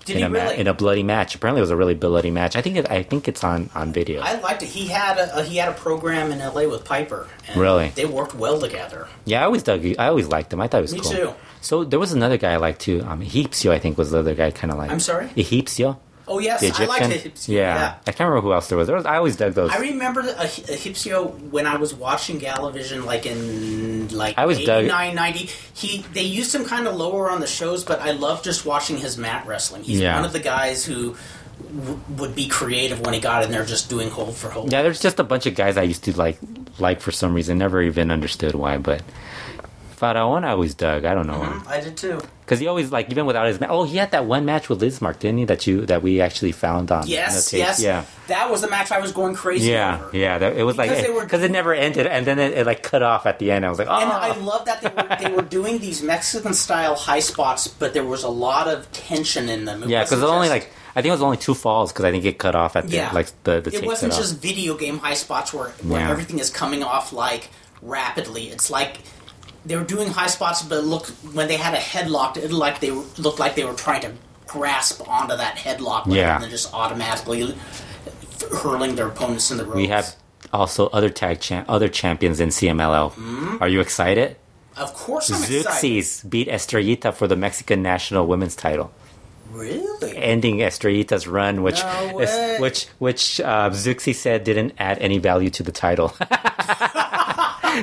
Did in he a ma- in a bloody match. Apparently, it was a really bloody match. I think it, I think it's on on video. I liked it. He had a, he had a program in L.A. with Piper. And Really? They worked well together. yeah, I always dug. I always liked him. I thought it was Me cool. too. So there was another guy I liked too. Um, Egipcio, I think, was the other guy kind of like. I'm sorry? Egipcio, Oh yes, the I Egyptian. liked it. yeah. I can't remember who else there was. There was. I always dug those. I remember a, Egipcio when I was watching Galavision, like in like I was dug- 89, 90. He they used him kind of lower on the shows, but I love just watching his mat wrestling. He's Yeah. one of the guys who w- would be creative when he got in there, just doing hold for hold. yeah, there's just a bunch of guys I used to like, like for some reason, never even understood why. But Faraon, I always dug. I don't know mm-hmm. him I did too. because he always like even without his. Ma- oh, he had that one match with Lizmark, didn't he? That you that we actually found on. Yes, the tape. yes. Yeah. That was the match I was going crazy Yeah, over. yeah. That, it was like Because eh, were- because it never ended, and then it, it like cut off at the end. I was like, oh, And ah. I love that they were, they were doing these Mexican style high spots, but there was a lot of tension in them. It yeah, because it only like I think it was only two falls because I think it cut off at the Yeah. like the the it wasn't just off. video game high spots where, where Yeah. everything is coming off like rapidly. It's like they were doing high spots, but look when they had a headlock, it looked like they were, looked like they were trying to grasp onto that headlock rather Yeah. than just automatically hurling their opponents in the ropes. We have also other tag champ, other champions in CMLL. Are you excited? Of course, I'm excited. Zeuxis beat Estrellita for the Mexican national women's title, Really? ending Estrellita's run, which No which which uh, Zeuxis said didn't add any value to the title. *laughs*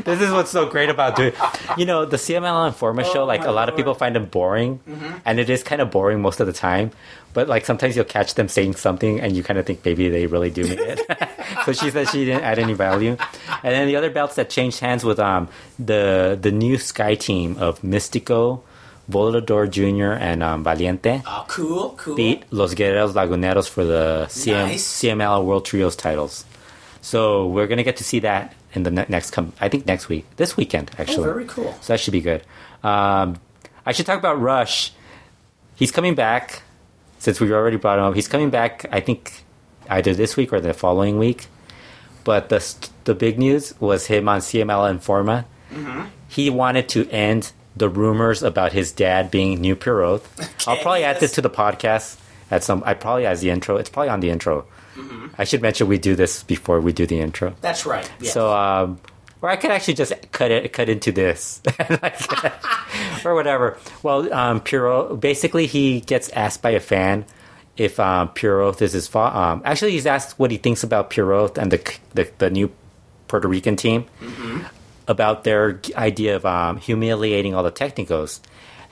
*laughs* this is what's so great about doing. You know, the CMLL Informa show. Like Oh a lot of people find them boring, Mm-hmm. and it is kind of boring most of the time. But like sometimes you'll catch them saying something, and you kind of think maybe they really do mean it. *laughs* so she said she didn't add any value. And then the other belts that changed hands with um the the new Sky team of Mystico, Volador Jr. and um, Valiente Oh, cool, cool. beat Los Guerreros Laguneros for the CM, Nice. CMLL World Trios titles. So we're gonna get to see that in the ne- next come. I think next week, this weekend actually. Oh, very cool. So that should be good. Um, I should talk about Rush. He's coming back. Since we've already brought him up, he's coming back. I think either this week or the following week. But the st- the big news was him on CMLL Informa. Mm-hmm. He wanted to end the rumors about his dad being New Pierroth. *laughs* I'll probably add this to the podcast at some. I probably as the intro. It's probably on the intro. Mm-hmm. I should mention we do this before we do the intro. That's right. Yeah. So, um, or I could actually just cut it, cut into this, *laughs* or whatever. Well, um, Puro, basically, he gets asked by a fan if um, Pierroth is his father. Um, actually, he's asked what he thinks about Pierroth and the, the the new Puerto Rican team about their idea of um, humiliating all the technicos,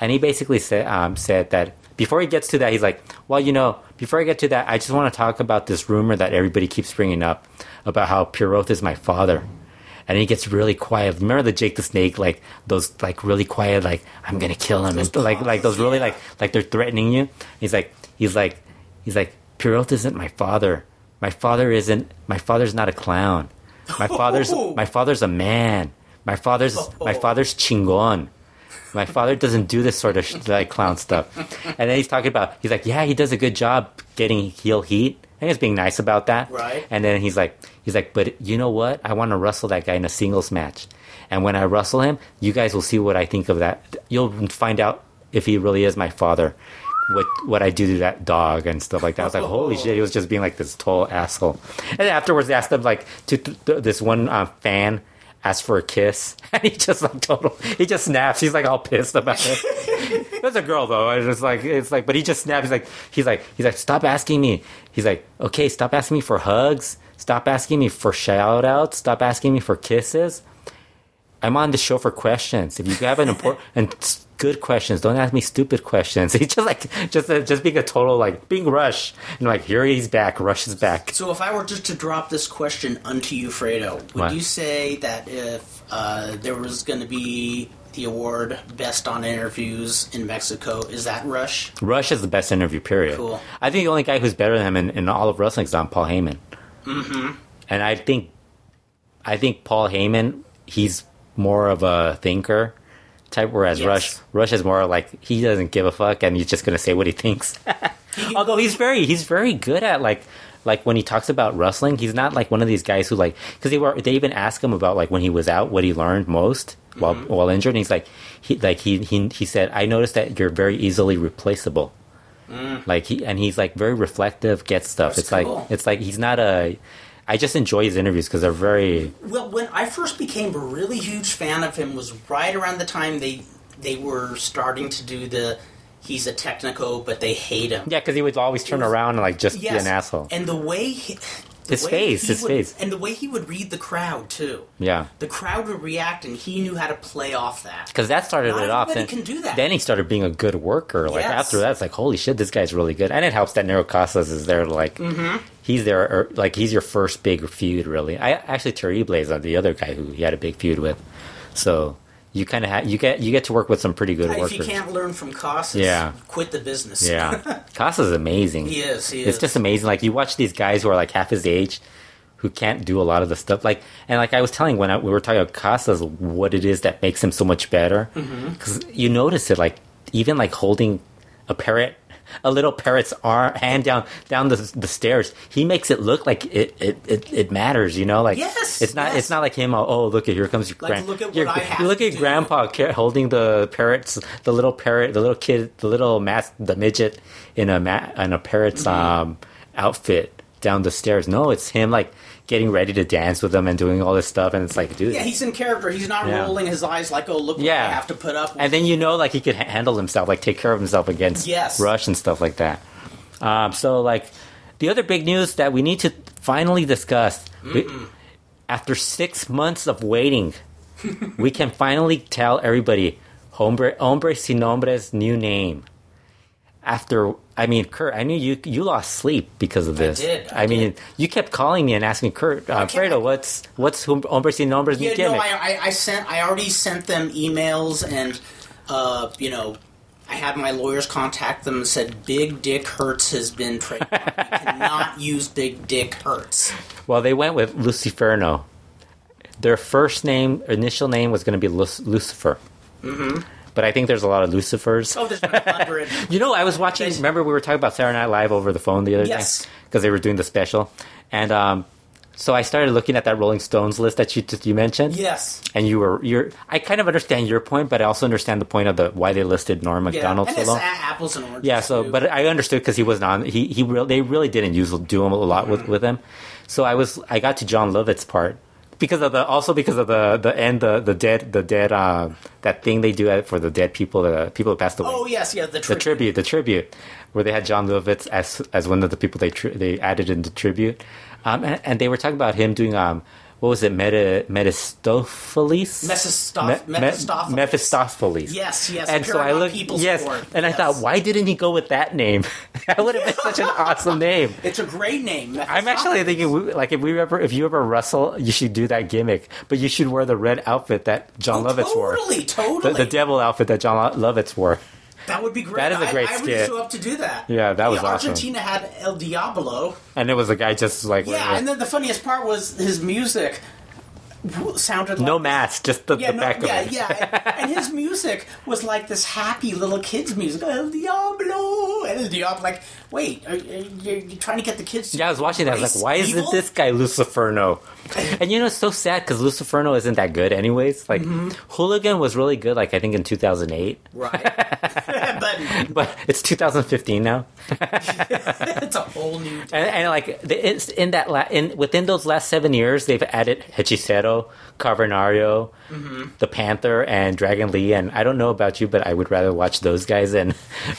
and he basically said um, said that before he gets to that, he's like, well, you know, before I get to that, I just want to talk about this rumor that everybody keeps bringing up about how Pierroth is my father. And he gets really quiet. Remember the Jake the Snake, like those, like really quiet, like I'm gonna kill him, and like like those really like like they're threatening you. He's like he's like he's like Pierroth isn't my father. My father isn't. My father's not a clown. My father's *laughs* my father's a man. My father's my *laughs* father's chingon. My father doesn't do this sort of sh- like clown stuff. And then he's talking about he's like, yeah, he does a good job getting heel heat. I think he's being nice about that. Right. And then he's like, he's like, but you know what? I want to wrestle that guy in a singles match. And when I wrestle him, you guys will see what I think of that. You'll find out if he really is my father. What what I do to that dog and stuff like that. I was like, *laughs* holy shit! He was just being like this tall asshole. And afterwards, they asked him like to th- th- this one uh, fan asked for a kiss, *laughs* and he just like total. He just snaps. He's like all pissed about it. *laughs* That's a girl though. It's just like it's like, but he just snaps. He's like, he's like, he's like, stop asking me. He's like, okay, stop asking me for hugs. Stop asking me for shout outs. Stop asking me for kisses. I'm on the show for questions. If you have an important *laughs* and good questions, don't ask me stupid questions. *laughs* He's just like just uh, just being a total like being Rush and like here he's back. Rush is back. So if I were just to drop this question unto you, Fredo, would What? you say that if uh, there was going to be the award Best on Interviews in Mexico, is that Rush? Rush is the best interview. Period. Cool. I think the only guy who's better than him in, in all of wrestling is on Paul Heyman. Mm-hmm. And I think I think Paul Heyman he's more of a thinker type, whereas Yes. Rush Rush is more like he doesn't give a fuck and he's just gonna say what he thinks. *laughs* Although he's very he's very good at like like when he talks about wrestling, he's not like one of these guys who like because they were they even ask him about like when he was out what he learned most while Mm-hmm. while injured. And he's like he like he he he said I noticed that you're very easily replaceable. Like he and he's like very reflective, gets stuff. Mm. That's it's like it's like he's not a. I just enjoy his interviews because they're very Well, when I first became a really huge fan of him was right around the time they they were starting to do the he's a technico, but they hate him. yeah because he would always turn around and like just be an asshole. And the way he, the His way face, his would- face. and the way he would read the crowd too. yeah. The crowd would react, and he knew how to play off that. because that started Not it off. Then, can do that. then he started being a good worker. Like Yes. after that, it's like holy shit, this guy's really good, and it helps that Negro Casas is there. Like Mm-hmm. He's there, or, like he's your first big feud, really. I actually Terrible is the other guy who he had a big feud with, so you kind of ha- you get you get to work with some pretty good If workers. you can't learn from Casas, Yeah. quit the business. Yeah, *laughs* Casas is amazing. he is. He it's is. just amazing. Like you watch these guys who are like half his age, who can't do a lot of the stuff. Like and like I was telling when I, we were talking about Casas, what it is that makes him so much better. Mm-hmm. Because you notice it, like even like holding a parrot, a little parrot's arm hand down down the the stairs. He makes it look like it it, it, it matters. You know, like Yes, it's not yes. it's not like him. Oh, oh, look at here comes your Like, grand. look at your- I have look at grandpa holding the parrots, the little parrot, the little kid, the little mas the midget in a ma- in a parrot's Mm-hmm. um outfit down the stairs. No, it's him like getting ready to dance with them and doing all this stuff, and it's like, dude. Yeah, he's in character. He's not Yeah. rolling his eyes like, "Oh, look what Yeah. I have to put up." with. and then you know, like he could handle himself, like take care of himself against Yes. Rush and stuff like that. Um, so, like the other big news that we need to finally discuss we- after six months of waiting, *laughs* we can finally tell everybody Hombre, Hombre Sin Nombre's new name. After, I mean, Kurt, I knew you you lost sleep because of this. I did, I mean, did. you kept calling me and asking Kurt, uh, Fredo, what's what's Hom- Hombre Sin Nombre's yeah, no, I, I, I sent. I already sent them emails, and uh, you know, I had my lawyers contact them and said, "Big Dick Hurts has been *laughs* trademarked. you cannot use Big Dick Hurts." Well, they went with Luciferno. Their first name, initial name, was going to be Luc- Lucifer. Mm-hmm. But I think there's a lot of Lucifers. Oh, there's hundred. *laughs* You know, I was watching. There's- Remember, we were talking about Saturday Night Live over the phone the other Yes. day because they were doing the special, and um, so I started looking at that Rolling Stones list that you you mentioned. yes. And you were you're. I kind of understand your point, but I also understand the point of the why they listed Norm Yeah, Macdonald and so it's apples and oranges. Yeah, so too. but I understood because he wasn't on. He he real they really didn't use do him a lot with with him. So I was I got to John Lovitz's part because of the also because of the the end the the dead the dead uh, that thing they do for the dead people the people that passed away oh yes, yeah, the, the tribute. tribute the tribute where they had John Lovitz as as one of the people they tri- they added in the tribute, um, and, and they were talking about him doing um what was it Meta Mephistopheles Mephistoph- Me- Me- Mephistopheles. Mephistopheles Yes, yes, and so I looked yes and I thought why didn't he go with that name *laughs* that would have been such an *laughs* awesome name. It's a great name. I'm actually thinking, we- like, if we ever, if you ever wrestle, you should do that gimmick, but you should wear the red outfit that John Oh, Lovitz wore, totally, the, totally. the devil outfit that John Lo- Lovitz wore. That would be great. That is a great I, I would show up to do that. Yeah, that was awesome. Argentina had El Diablo. And it was a guy just like Yeah, and then the funniest part was his music sounded like no mask, just the, Yeah, the no, back yeah, of it. yeah. Yeah. And his *laughs* music was like this happy little kids' music. El Diablo, El Diablo. Like, wait, are, are you, you're trying to get the kids? To Yeah, I was watching that. I was like, why embrace isn't this guy Luciferno? *laughs* And you know, it's so sad because Luciferno isn't that good, anyways. Like, Mm-hmm. Hooligan was really good, like, I think in 2008. right? *laughs* but But it's 2015 now. it's a whole new. And, and like in that la- in within those last seven years, they've added Hechicero, Cavernario, Mm-hmm. the Panther, and Dragon Lee. And I don't know about you, but I would rather watch those guys than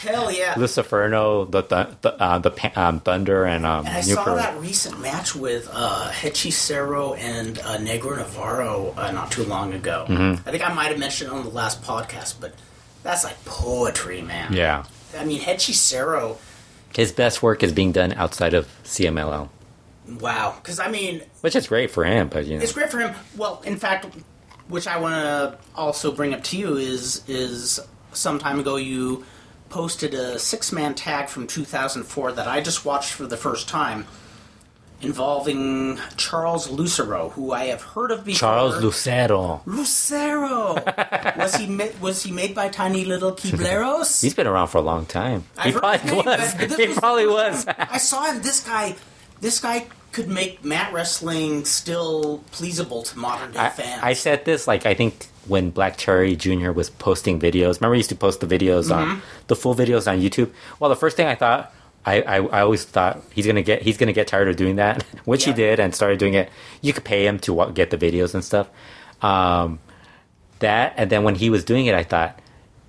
Hell yeah! *laughs* Luciferno, the th- the, uh, the pa- um, Thunder, and um, And I saw that recent match with uh, Hechicero and uh, Negro Navarro uh, not too long ago. Mm-hmm. I think I might have mentioned it on the last podcast, but that's like poetry, man. Yeah, I mean, Hechicero, his best work is being done outside of CMLL, wow. Because, I mean, which is great for him. But you know, it's great for him. Well, in fact, which I want to also bring up to you is is some time ago you posted a six man tag from 2004 that I just watched for the first time. Involving Charles Lucero, who I have heard of before. Charles Lucero. Lucero. *laughs* was he ma- was he made by tiny little Kibleros? *laughs* He's been around for a long time. He I've heard probably name, was. He was probably was. I saw him. This guy, this guy could make mat wrestling still pleasable to modern day I, fans. I said this like I think when Black Cherry Jr. was posting videos. Remember, he used to post the videos Mm-hmm. on the full videos on YouTube. Well, the first thing I thought, I, I, I always thought he's gonna get he's gonna get tired of doing that, *laughs* which he did, and started doing it. You could pay him to get the videos and stuff. Um, that and then when he was doing it, I thought,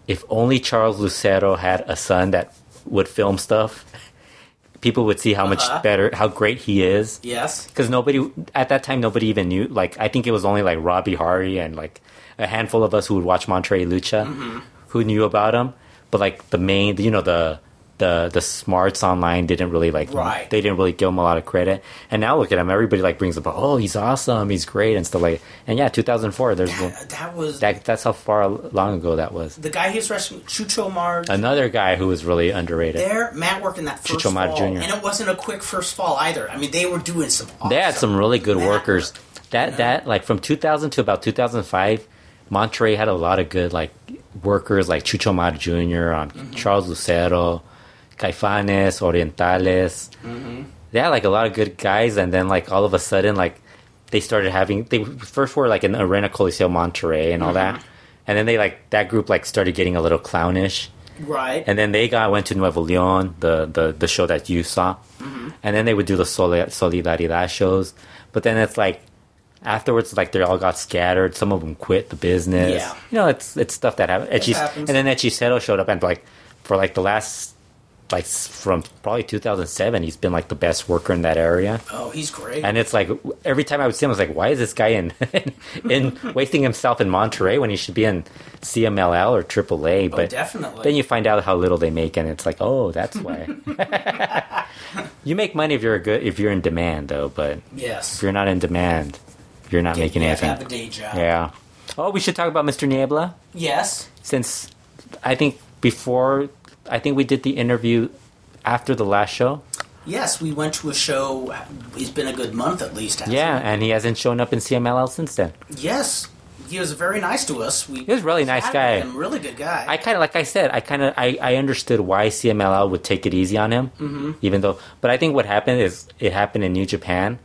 if only Charles Lucero had a son that would film stuff, *laughs* people would see how Uh-huh. much better, how great he is yes. because nobody at that time nobody even knew like i think it was only like robbie hari and like a handful of us who would watch monterrey lucha Mm-hmm. who knew about him but like the main you know the the the smarts online didn't really like Right. they didn't really give him a lot of credit and now look at him everybody like brings up oh he's awesome he's great and stuff like and yeah 2004 there's That, that was that that's how far long ago that was the guy who's wrestling Chucho Marge. another guy who was really underrated There, Matt work in that first Chucho Jr.. and it wasn't a quick first fall either. I mean, they were doing some. Awesome they had some really good mat workers. work. That Yeah. that like from 2000 to about 2005, Monterrey had a lot of good like workers like Chucho Mar Jr., um, Mm-hmm. Charles Lucero, Caifanes, Orientales. Mm-hmm. They had like a lot of good guys, and then like all of a sudden like they started having they first were like in Arena Coliseo Monterrey and all Mm-hmm. that, and then they like that group like started getting a little clownish. Right. And then they got went to Nuevo Leon, the the, the show that you saw, Mm-hmm. and then they would do the Soli- Solidaridad shows. But then it's like afterwards, like they all got scattered. Some of them quit the business. Yeah. you know, it's it's stuff that happens. Echis- happens. And then Hechicero showed up and like for like the last like from probably 2007, he's been like the best worker in that area. Oh, he's great. And it's like every time I would see him, I was like, "Why is this guy in *laughs* in *laughs* wasting himself in Monterrey when he should be in CMLL or AAA?" Oh, but Oh, definitely. then you find out how little they make, and it's like, "Oh, that's why." *laughs* you make money if you're a good if you're in demand, though. But yes. if you're not in demand, you're not making anything. have a day job. Yeah. Oh, we should talk about Mr. Niebla Yes. since I think before I think we did the interview after the last show. Yes, we went to a show. It's been a good month at least. Yeah, it? and he hasn't shown up in CMLL since then. Yes. He was very nice to us. We He was a really nice guy. him, really good guy. I kind of, like I said, I kind of, I, I understood why CMLL would take it easy on him, mm-hmm. even though. But I think what happened is it happened in New Japan,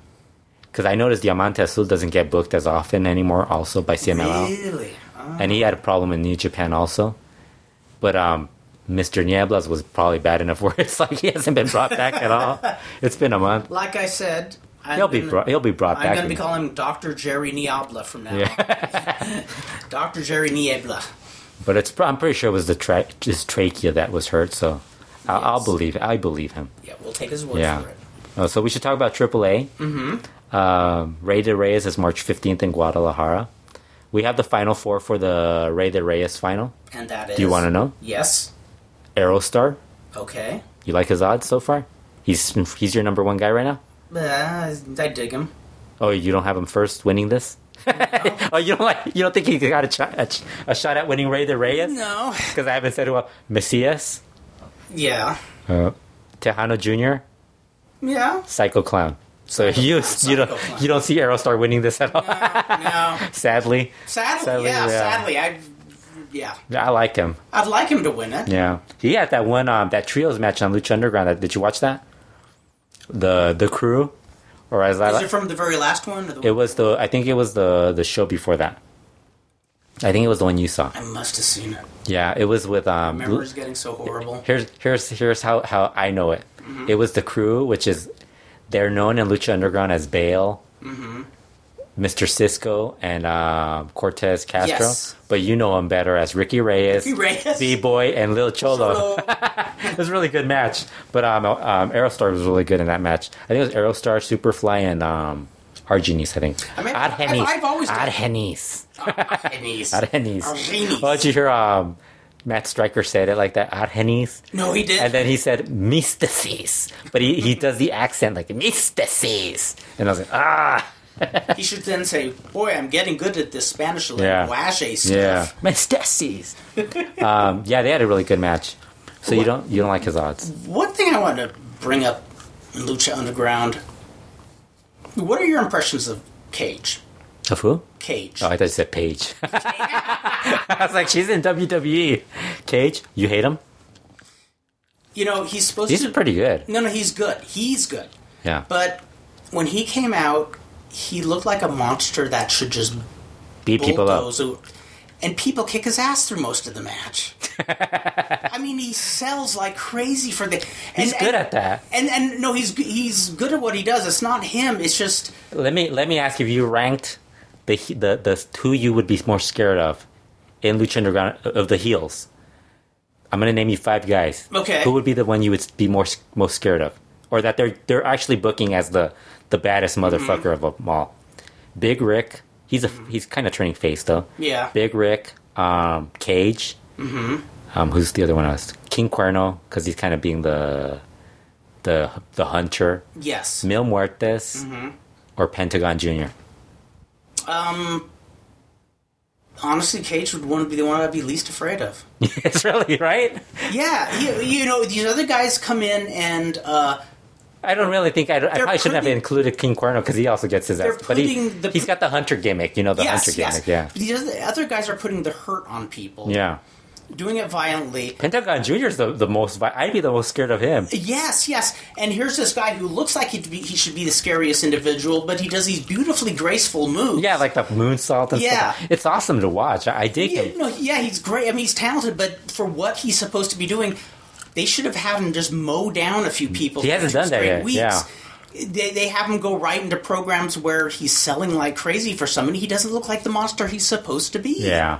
because I noticed Diamante Azul doesn't get booked as often anymore, also by CMLL, Really? Oh. and he had a problem in New Japan also. But um, Mr. Nieblas was probably bad enough where it's like *laughs* he hasn't been brought back at all. It's been a month. Like I said, I'm He'll be gonna- brought. He'll be brought back. I'm going to be calling him Dr. Jerry Niebla from now Yeah. on. *laughs* Dr. Jerry Niebla. But it's. I'm pretty sure it was the tra- his trachea that was hurt. So I'll, I'll believe. I believe him. Yeah, we'll take his word Yeah. for it. Oh, so we should talk about AAA. Mm-hmm. Um, Rey de Reyes is March 15th in Guadalajara. We have the final four for the Rey de Reyes final. And that is. Do you want to know? Yes. Aerostar. Okay. You like his odds so far? He's he's your number one guy right now. Uh, I dig him. Oh, you don't have him first winning this. *laughs* oh, you don't like you don't think he got a, ch- a, ch- a shot at winning Rey de Reyes? No. Because I haven't said well, Messias, Yeah. uh, Tejano Jr., Yeah. Psycho Clown. So Psycho you Clown, you don't Clown. you don't see Aerostar winning this at all. No. *laughs* Sadly, Sadly, Sadly, yeah, yeah. Sadly, I. Yeah. I like him. I'd like him to win it. Yeah, he had that one um that trios match on Lucha Underground. Did you watch that? The the crew, or as I Is it from the very last one? Or the it was the I think it was the the show before that. I think it was the one you saw. I must have seen it. Yeah, it was with um. Memory's getting so horrible. Here's here's here's how how I know it. Mm-hmm. It was the crew, which is they're known in Lucha Underground as Bael, Mm-hmm. Mr. Cisco, and um Cortez Castro. Yes. But you know him better as Ricky Reyes, Ricky Reyes. B Boy, and Lil Cholo. *laughs* It was a really good match. But um, um, Aerostar was really good in that match. I think it was Aerostar, Superfly, and um, Argenis, I think. I mean, Ad I've- I've always Henis. Argenis. *laughs* Ad Argenis. Oh, did you hear um, Matt Striker said it like that? Ad Henis. no, he did. And then he said mystices, but he, he does the accent like mystices, and I was like, ah, he should then say, "Boy, I'm getting good at this Spanish Yeah. language stuff." yeah, mystices. *laughs* um, yeah, they had a really good match. So you don't you don't like his odds? One thing I wanted to bring up in Lucha Underground. What are your impressions of Cage? Of who? Cage. Oh, I thought you said Paige. *laughs* I was like, she's in WWE. Cage, you hate him? you know, he's supposed He's to. He's pretty good. No, no, he's good. He's good. Yeah. But when he came out, he looked like a monster that should just Beat people up. And people kick his ass through most of the match. *laughs* I mean, he sells like crazy for the. He's good and, at that. And and no, he's he's good at what he does. It's not him. It's just Let me let me ask if you ranked the he- the the who you would be more scared of in Lucha Underground uh, of the heels. I'm gonna name you five guys. Okay. Who would be the one you would be more most scared of, or that they're they're actually booking as the the baddest motherfucker of them all? Big Rick. He's a he's kind of turning face though. yeah. Big Rick, um, Cage. Mm-hmm. Um, who's the other one? I Else? King Cuerno, because he's kind of being the the the hunter. Yes. Mil Muertes Mm-hmm. or Pentagon Junior. Um. Honestly, Cage would want to be the one I'd be least afraid of. *laughs* it's really right. Yeah, you, you know these other guys come in and uh, I don't really think I, I probably shouldn't have included King Cuerno because he also gets his ass. But he, the- he's got the hunter gimmick, you know, the yes, hunter yes. gimmick. Yeah, These other, other guys are putting the hurt on people. yeah. doing it violently. Pentagon Junior is the, the most. I'd be the most scared of him. Yes, yes. And here's this guy who looks like he'd be, he should be the scariest individual, but he does these beautifully graceful moves. Yeah, like the moonsault and Yeah. stuff. It's awesome to watch. I, I dig Yeah, him. no, yeah, he's great. I mean, he's talented, but for what he's supposed to be doing, they should have had him just mow down a few people. He hasn't done that yet, Weeks. yeah. They, they have him go right into programs where he's selling like crazy for somebody. He doesn't look like the monster he's supposed to be. Yeah.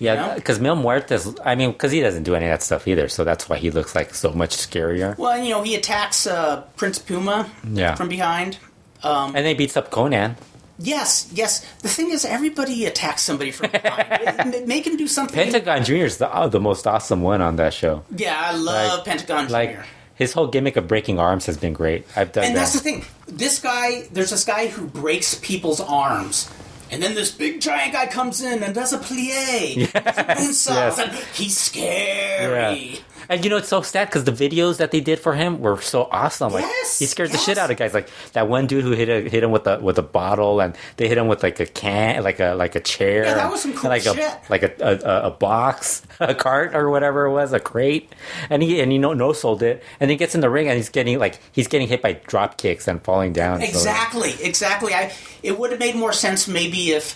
You Yeah, know? because Mil Muertes, I mean, because he doesn't do any of that stuff either, so that's why he looks like so much scarier. Well, you know, he attacks uh, Prince Puma Yeah. from behind. And then he beats up Konnan. Yes, yes. The thing is, everybody attacks somebody from *laughs* behind. Make him do something. Pentagon Junior is the, oh, the most awesome one on that show. yeah, I love Like- Pentagon Like Junior. his whole gimmick of breaking arms has been great. I've done And that. that's the thing. This guy, there's this guy who breaks people's arms. And then this big giant guy comes in and does a plie. *laughs* moonsault, yes. and he's scary. Yeah. And you know it's so sad because the videos that they did for him were so awesome. Like Yes, he scared the shit out of guys. Like that one dude who hit a, hit him with a with a bottle, and they hit him with like a can, like a like a chair. Yeah, that was some cool like shit. A, like a, a, a box, *laughs* a cart or whatever it was, a crate, and he and he no no sold it, and he gets in the ring and he's getting like he's getting hit by drop kicks and falling down. So- Exactly, exactly. I it would have made more sense maybe if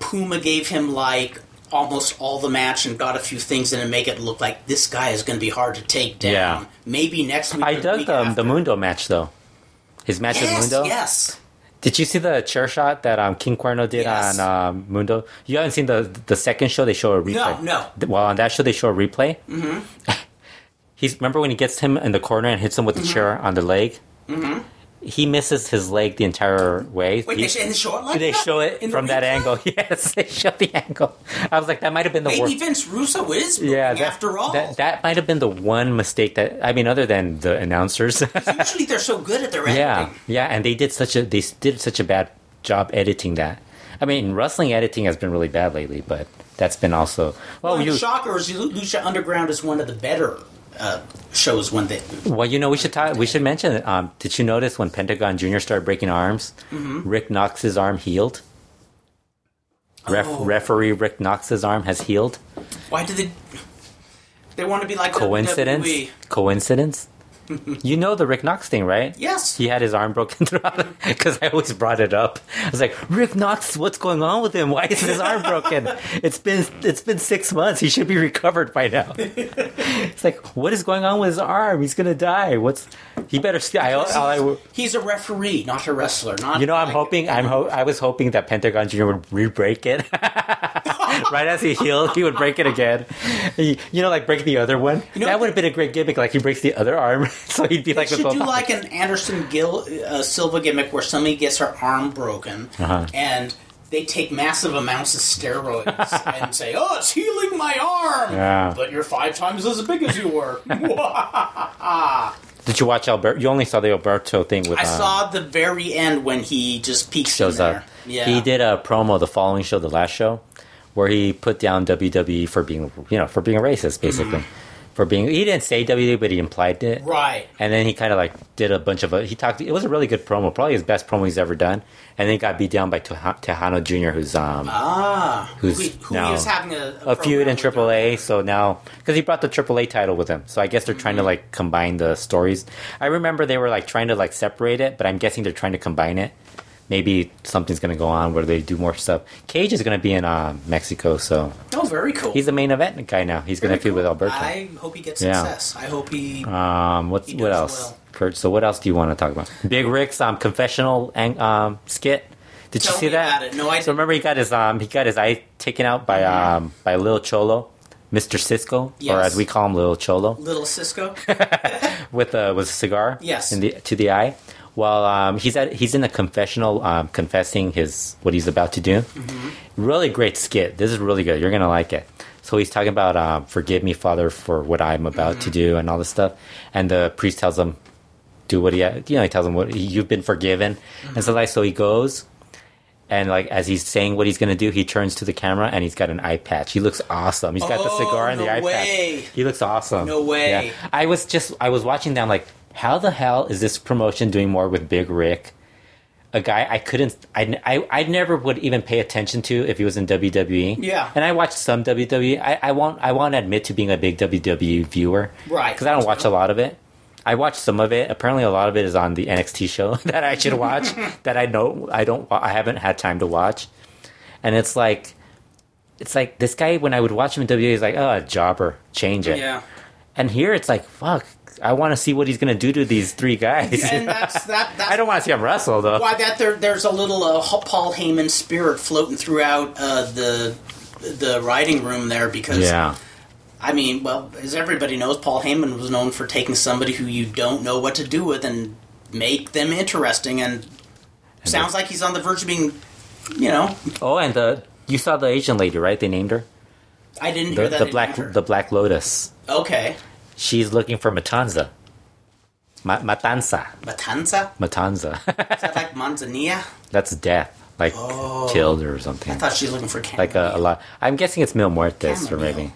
Puma gave him like almost all the match and got a few things in and make it look like this guy is going to be hard to take down. Yeah. Maybe next week. I dug week the, after. the Mundo match though. His match Yes, with Mundo. yes. Did you see the chair shot that um, King Cuerno did Yes. on um, Mundo? You haven't seen the the second show? They show a replay. No, no. Well, on that show they show a replay. Mm-hmm. *laughs* He's remember when he gets him in the corner and hits him with the Mm-hmm. chair on the leg. Mm-hmm. He misses his leg the entire way. Wait, He- they, sh- and they show it like they that? show it In from that angle. *laughs* Yes, they show the angle. I was like, that might have been the Maybe worst. Vince Russo is Yeah, that, after all. that that might have been the one mistake that I mean, other than the announcers. *laughs* Usually they're so good at their editing. Yeah, yeah, and they did such a they did such a bad job editing that. I mean, wrestling editing has been really bad lately, but that's been also well. Well, you, shocker is Lucha Underground is one of the better uh, shows when they. well, you know, we should talk. We should mention. it. Um, did you notice when Pentagon Junior started breaking arms, Mm-hmm. Rick Knox's arm healed. Ref, Oh. Referee Rick Knox's arm has healed. Why did they? They want to be like Coincidence? WWE. Coincidence? You know the Rick Knox thing, right? Yes. He had his arm broken *laughs* throughout because I always brought it up. I was like, Rick Knox, what's going on with him? Why is his arm broken? *laughs* It's been it's been six months. He should be recovered by now. *laughs* it's like, what is going on with his arm? He's gonna die. What's he better? I, I, I, He's a referee, not a wrestler. Not you know, I'm like- hoping. I'm. Ho- I was hoping that Pentagon Junior would re-break it. *laughs* right as he healed, he would break it again. He- you know, like break the other one. You know that would have been a great gimmick. Like he breaks the other arm, *laughs* so he'd be like should do like an Anderson Gill uh, Silva gimmick where somebody gets her arm broken Uh-huh. and they take massive amounts of steroids *laughs* and say, "Oh, it's healing my arm," Yeah. but you're five times as big as you were. Did you watch Alberto? You only saw the Alberto thing with. I um, saw the very end when he just peeks shows there. up. Yeah, He did a promo the following show, the last show, where he put down WWE for being, you know, for being a racist, basically. For being, he didn't say WWE, but he implied it. Right. And then he kind of like did a bunch of, he talked, it was a really good promo, probably his best promo he's ever done. And then he got beat down by Teja- Tejano Jr., who's, um, Ah, Who's who, who now he was having a, a feud in with. AAA. So now, because he brought the AAA title with him, so I guess they're trying to Mm-hmm. like combine the stories. I remember they were like trying to like separate it, but I'm guessing they're trying to combine it. Maybe something's going to go on where they do more stuff. Cage is going to be in uh, Mexico, so Oh, very cool. he's the main event guy now. He's going to feud cool. with Alberto. I hope he gets Yeah. success. I hope he. Um, what's He what else, well. Kurt? So what else do you want to talk about? Big Rick's um, confessional um, skit. Did Tell you see that? No, I So remember he got his um he got his eye taken out by um by Lil Cholo, Mr. Cisco, or as we call him, Lil Cholo, Little Cisco. *laughs* with a with a cigar. Yes. In the to the eye. Well, um, he's at he's in a confessional, um, confessing his what he's about to do. Mm-hmm. Really great skit. This is really good. You're gonna like it. So he's talking about um, forgive me, Father, for what I'm about Mm-hmm. to do and all this stuff. And the priest tells him, do what he you know he tells him what you've been forgiven. And so like so he goes. And like as he's saying what he's gonna do, he turns to the camera and he's got an eye patch. He looks awesome. He's got the Oh, cigar and the eye way. patch. He looks awesome. No way. Yeah. I was just I was watching them like, how the hell is this promotion doing more with Big Rick? a guy I couldn't, I, I, I never would even pay attention to if he was in WWE. Yeah. and I watched some WWE. I, I won't, I won't admit to being a big WWE viewer, Right. Because I don't watch a lot of it. I watched some of it. Apparently, a lot of it is on the NXT show *laughs* that I should watch. *laughs* that I know I don't, I haven't had time to watch, and it's like, it's like this guy when I would watch him in WWE, he's like, oh, a jobber, change it. Yeah. And here it's like, fuck, I want to see what he's gonna do to these three guys. And that's that. *laughs* That's I don't want to see him wrestle though. why that there, there's a little uh, Paul Heyman spirit floating throughout uh, the the writing room there because Yeah, I mean, well, as everybody knows, Paul Heyman was known for taking somebody who you don't know what to do with and make them interesting, and, sounds like he's on the verge of being, you know, Oh, and the you saw the Asian lady, right? They named her I didn't the, hear that. the black the Black Lotus. okay, She's looking for Matanza. Ma- Matanza, Matanza. Matanza. Is that like Manzanilla? *laughs* That's death, like Oh. killed or something. I thought she was looking for Cameron. Like a, a lot. I'm guessing it's Mil Muertes or maybe.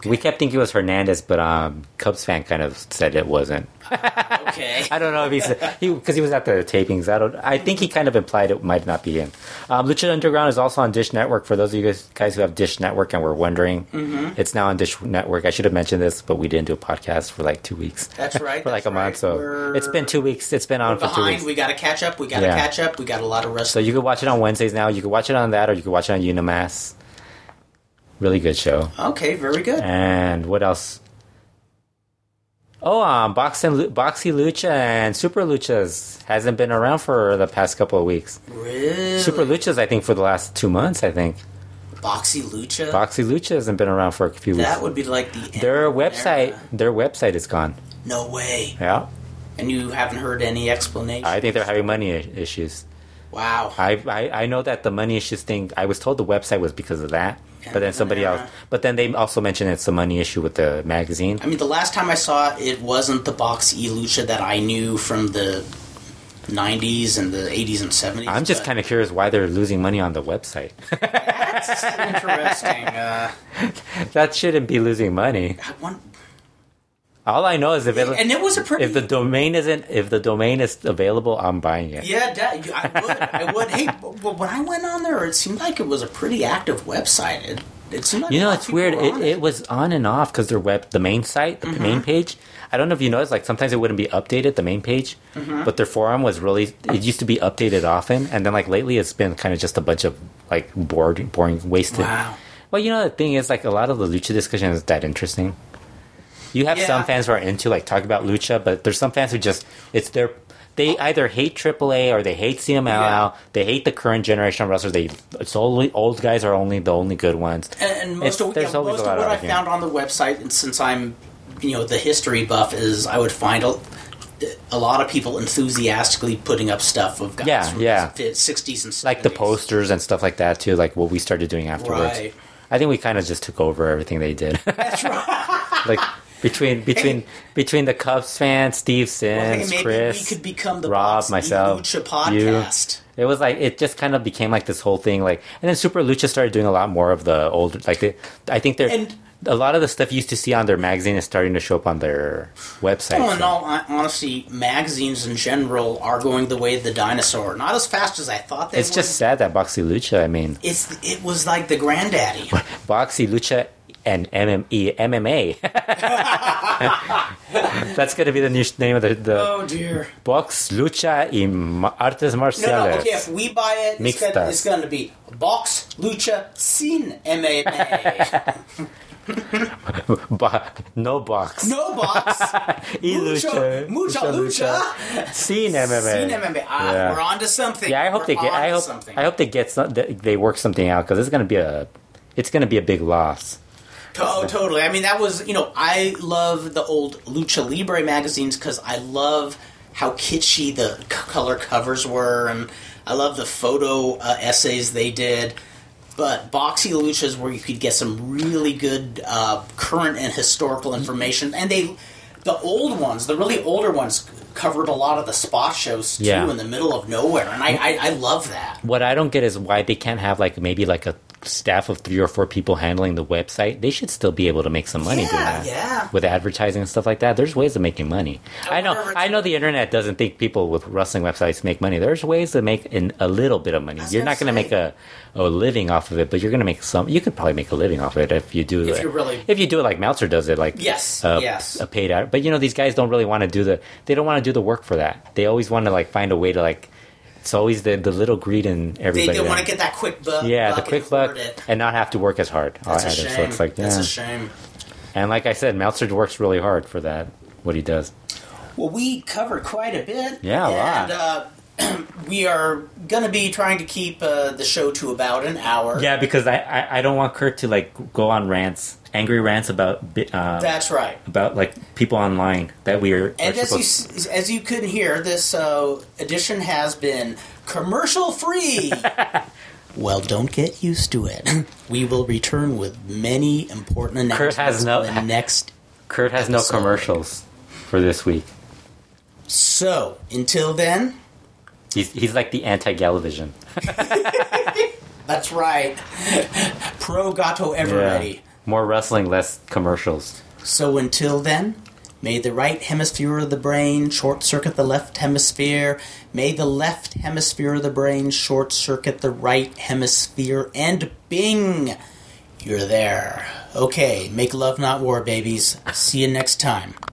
Okay. We kept thinking it was Hernandez, but um, Cubs fan kind of said it wasn't. *laughs* okay. *laughs* I don't know if he's he because he was at the tapings. I don't. I think he kind of implied it might not be him. Um, Lucha Underground is also on Dish Network. For those of you guys, guys who have Dish Network and were wondering, Mm-hmm. it's now on Dish Network. I should have mentioned this, but we didn't do a podcast for like two weeks. That's right. *laughs* for like a month. right. So We're- it's been two weeks. It's been on we're for two behind. weeks. We got to catch up. We got to Yeah. catch up. We got a lot of rest. So you can watch it on Wednesdays now. You can watch it on that, or you can watch it on UniMás. Really good show. okay, very good. And what else? Oh, um, Boxing, Box y Lucha and Super Luchas hasn't been around for the past couple of weeks. Really? Super Luchas, I think, for the last two months. I think Box y Lucha. Box y Lucha hasn't been around for a few weeks. that would be like the end Their website, era. their website is gone. No way. Yeah, And you haven't heard any explanation. I think they're having money issues. wow. I, I I know that the money issues thing. I was told the website was because of that, but then somebody else. But then they also mentioned it's a money issue with the magazine. I mean, the last time I saw it, it wasn't the Box y Lucha that I knew from the 90s and the 80s and 70s. I'm just kind of curious why they're losing money on the website. That's interesting. Uh, *laughs* that shouldn't be losing money. I want, All I know is if it, and it was a pretty. if the domain isn't if the domain is available, I'm buying it. yeah, da- I would. I would. Hey, but when I went on there, it seemed like it was a pretty active website. It, it seemed like You know, it's weird. were It, it was on and off because their web, the main site, the Mm-hmm. main page. I don't know if you noticed, like sometimes it wouldn't be updated, the main page, Mm-hmm. but their forum was really. It used to be updated often, and then like lately, it's been kind of just a bunch of like boring, boring, wasted. Wow. Well, you know, the thing is, like a lot of the lucha discussion is that interesting. You have some fans who are into like talk about lucha, but there's some fans who just it's their. They either hate AAA or they hate CMLL. Yeah. They hate the current generation of wrestlers. They it's only old guys are only the only good ones. And, and most It's- of, yeah, most of what I argument. found on the website, and since I'm, you know, the history buff, is I would find a, a lot of people enthusiastically putting up stuff of guys Yeah, from yeah. the 60s and 70s. like the posters and stuff like that too like what we started doing afterwards Right. i think we kind of just took over everything they did That's *laughs* right. like between between between the cubs fans steve Well, hey, chris we could become the rob Box myself Lucha you. podcast. it was like it just kind of became like this whole thing like and then super lucha started doing a lot more of the old like they, i think they're And- a lot of the stuff you used to see on their magazine is starting to show up on their website Well, in so- all hon- honesty, magazines in general are going the way of the dinosaur. Not as fast as I thought they it's would. just sad that box y lucha i mean It's it was like the granddaddy. *laughs* Boxy, Lucha, and E, MMA. *laughs* That's going to be the new name of the, the oh dear. Box, Lucha y Artes No, Marciales. no. Okay, if we buy it, it's gonna, it's be box lucha sin MMA. *laughs* No box. no box. *laughs* Y lucha. mucha lucha. Sin MMA. Sin MMA. Ah, Yeah. we're on to something. Yeah, I hope We're they get. I hope. something. I hope they get. Some, that they work something out because it's going to be a. It's going to be a big loss. Oh, totally. I mean, that was you know, I love the old Lucha Libre magazines because I love how kitschy the c- color covers were, and I love the photo uh, essays they did. But Box y Lucha is where you could get some really good uh, current and historical information, and they, the old ones, the really older ones, covered a lot of the spot shows too Yeah. in the middle of nowhere, and I, I, I love that. What I don't get is why they can't have like maybe like a staff of three or four people handling the website, they should still be able to make some money doing Yeah, that. yeah. With advertising and stuff like that, there's ways of making money. I know. I know the internet doesn't think people with wrestling websites make money. There's ways to make in a little bit of money. You're not going to make a, a living off of it, but you're going to make some. You could probably make a living off of it if you do. If it- you're really- if you do it like Meltzer does it, like Yes, uh, yes. a paid ad. But you know, these guys don't really want to do the. They don't want to do the work for that. They always want to like find a way to like. It's always the the little greed in They, everybody. they that- want to get that quick buck. yeah, the quick and buck it. and not have to work as hard. That's a shame. So it's like, That's a shame. And like I said, Meltzer works really hard for that. What he does. Well, we covered quite a bit. Yeah, a and, lot. Uh, *clears throat* we are going to be trying to keep uh, the show to about an hour. Yeah, because I, I, I don't want Kurt to like go on rants, angry rants about uh, That's right. about like people online that we are. And are as you supposed- s- as you could hear, this uh, edition has been commercial free. *laughs* well, don't get used to it. We will return with many important announcements Kurt has no- next. Kurt has no commercials for this week. So until then, He's he's like the anti Galavision. *laughs* that's right. Pro Gato ever ready. More wrestling, less commercials. So until then, may the right hemisphere of the brain short circuit the left hemisphere. May the left hemisphere of the brain short circuit the right hemisphere. And bing! You're there. Okay, make love not war, babies. See you next time.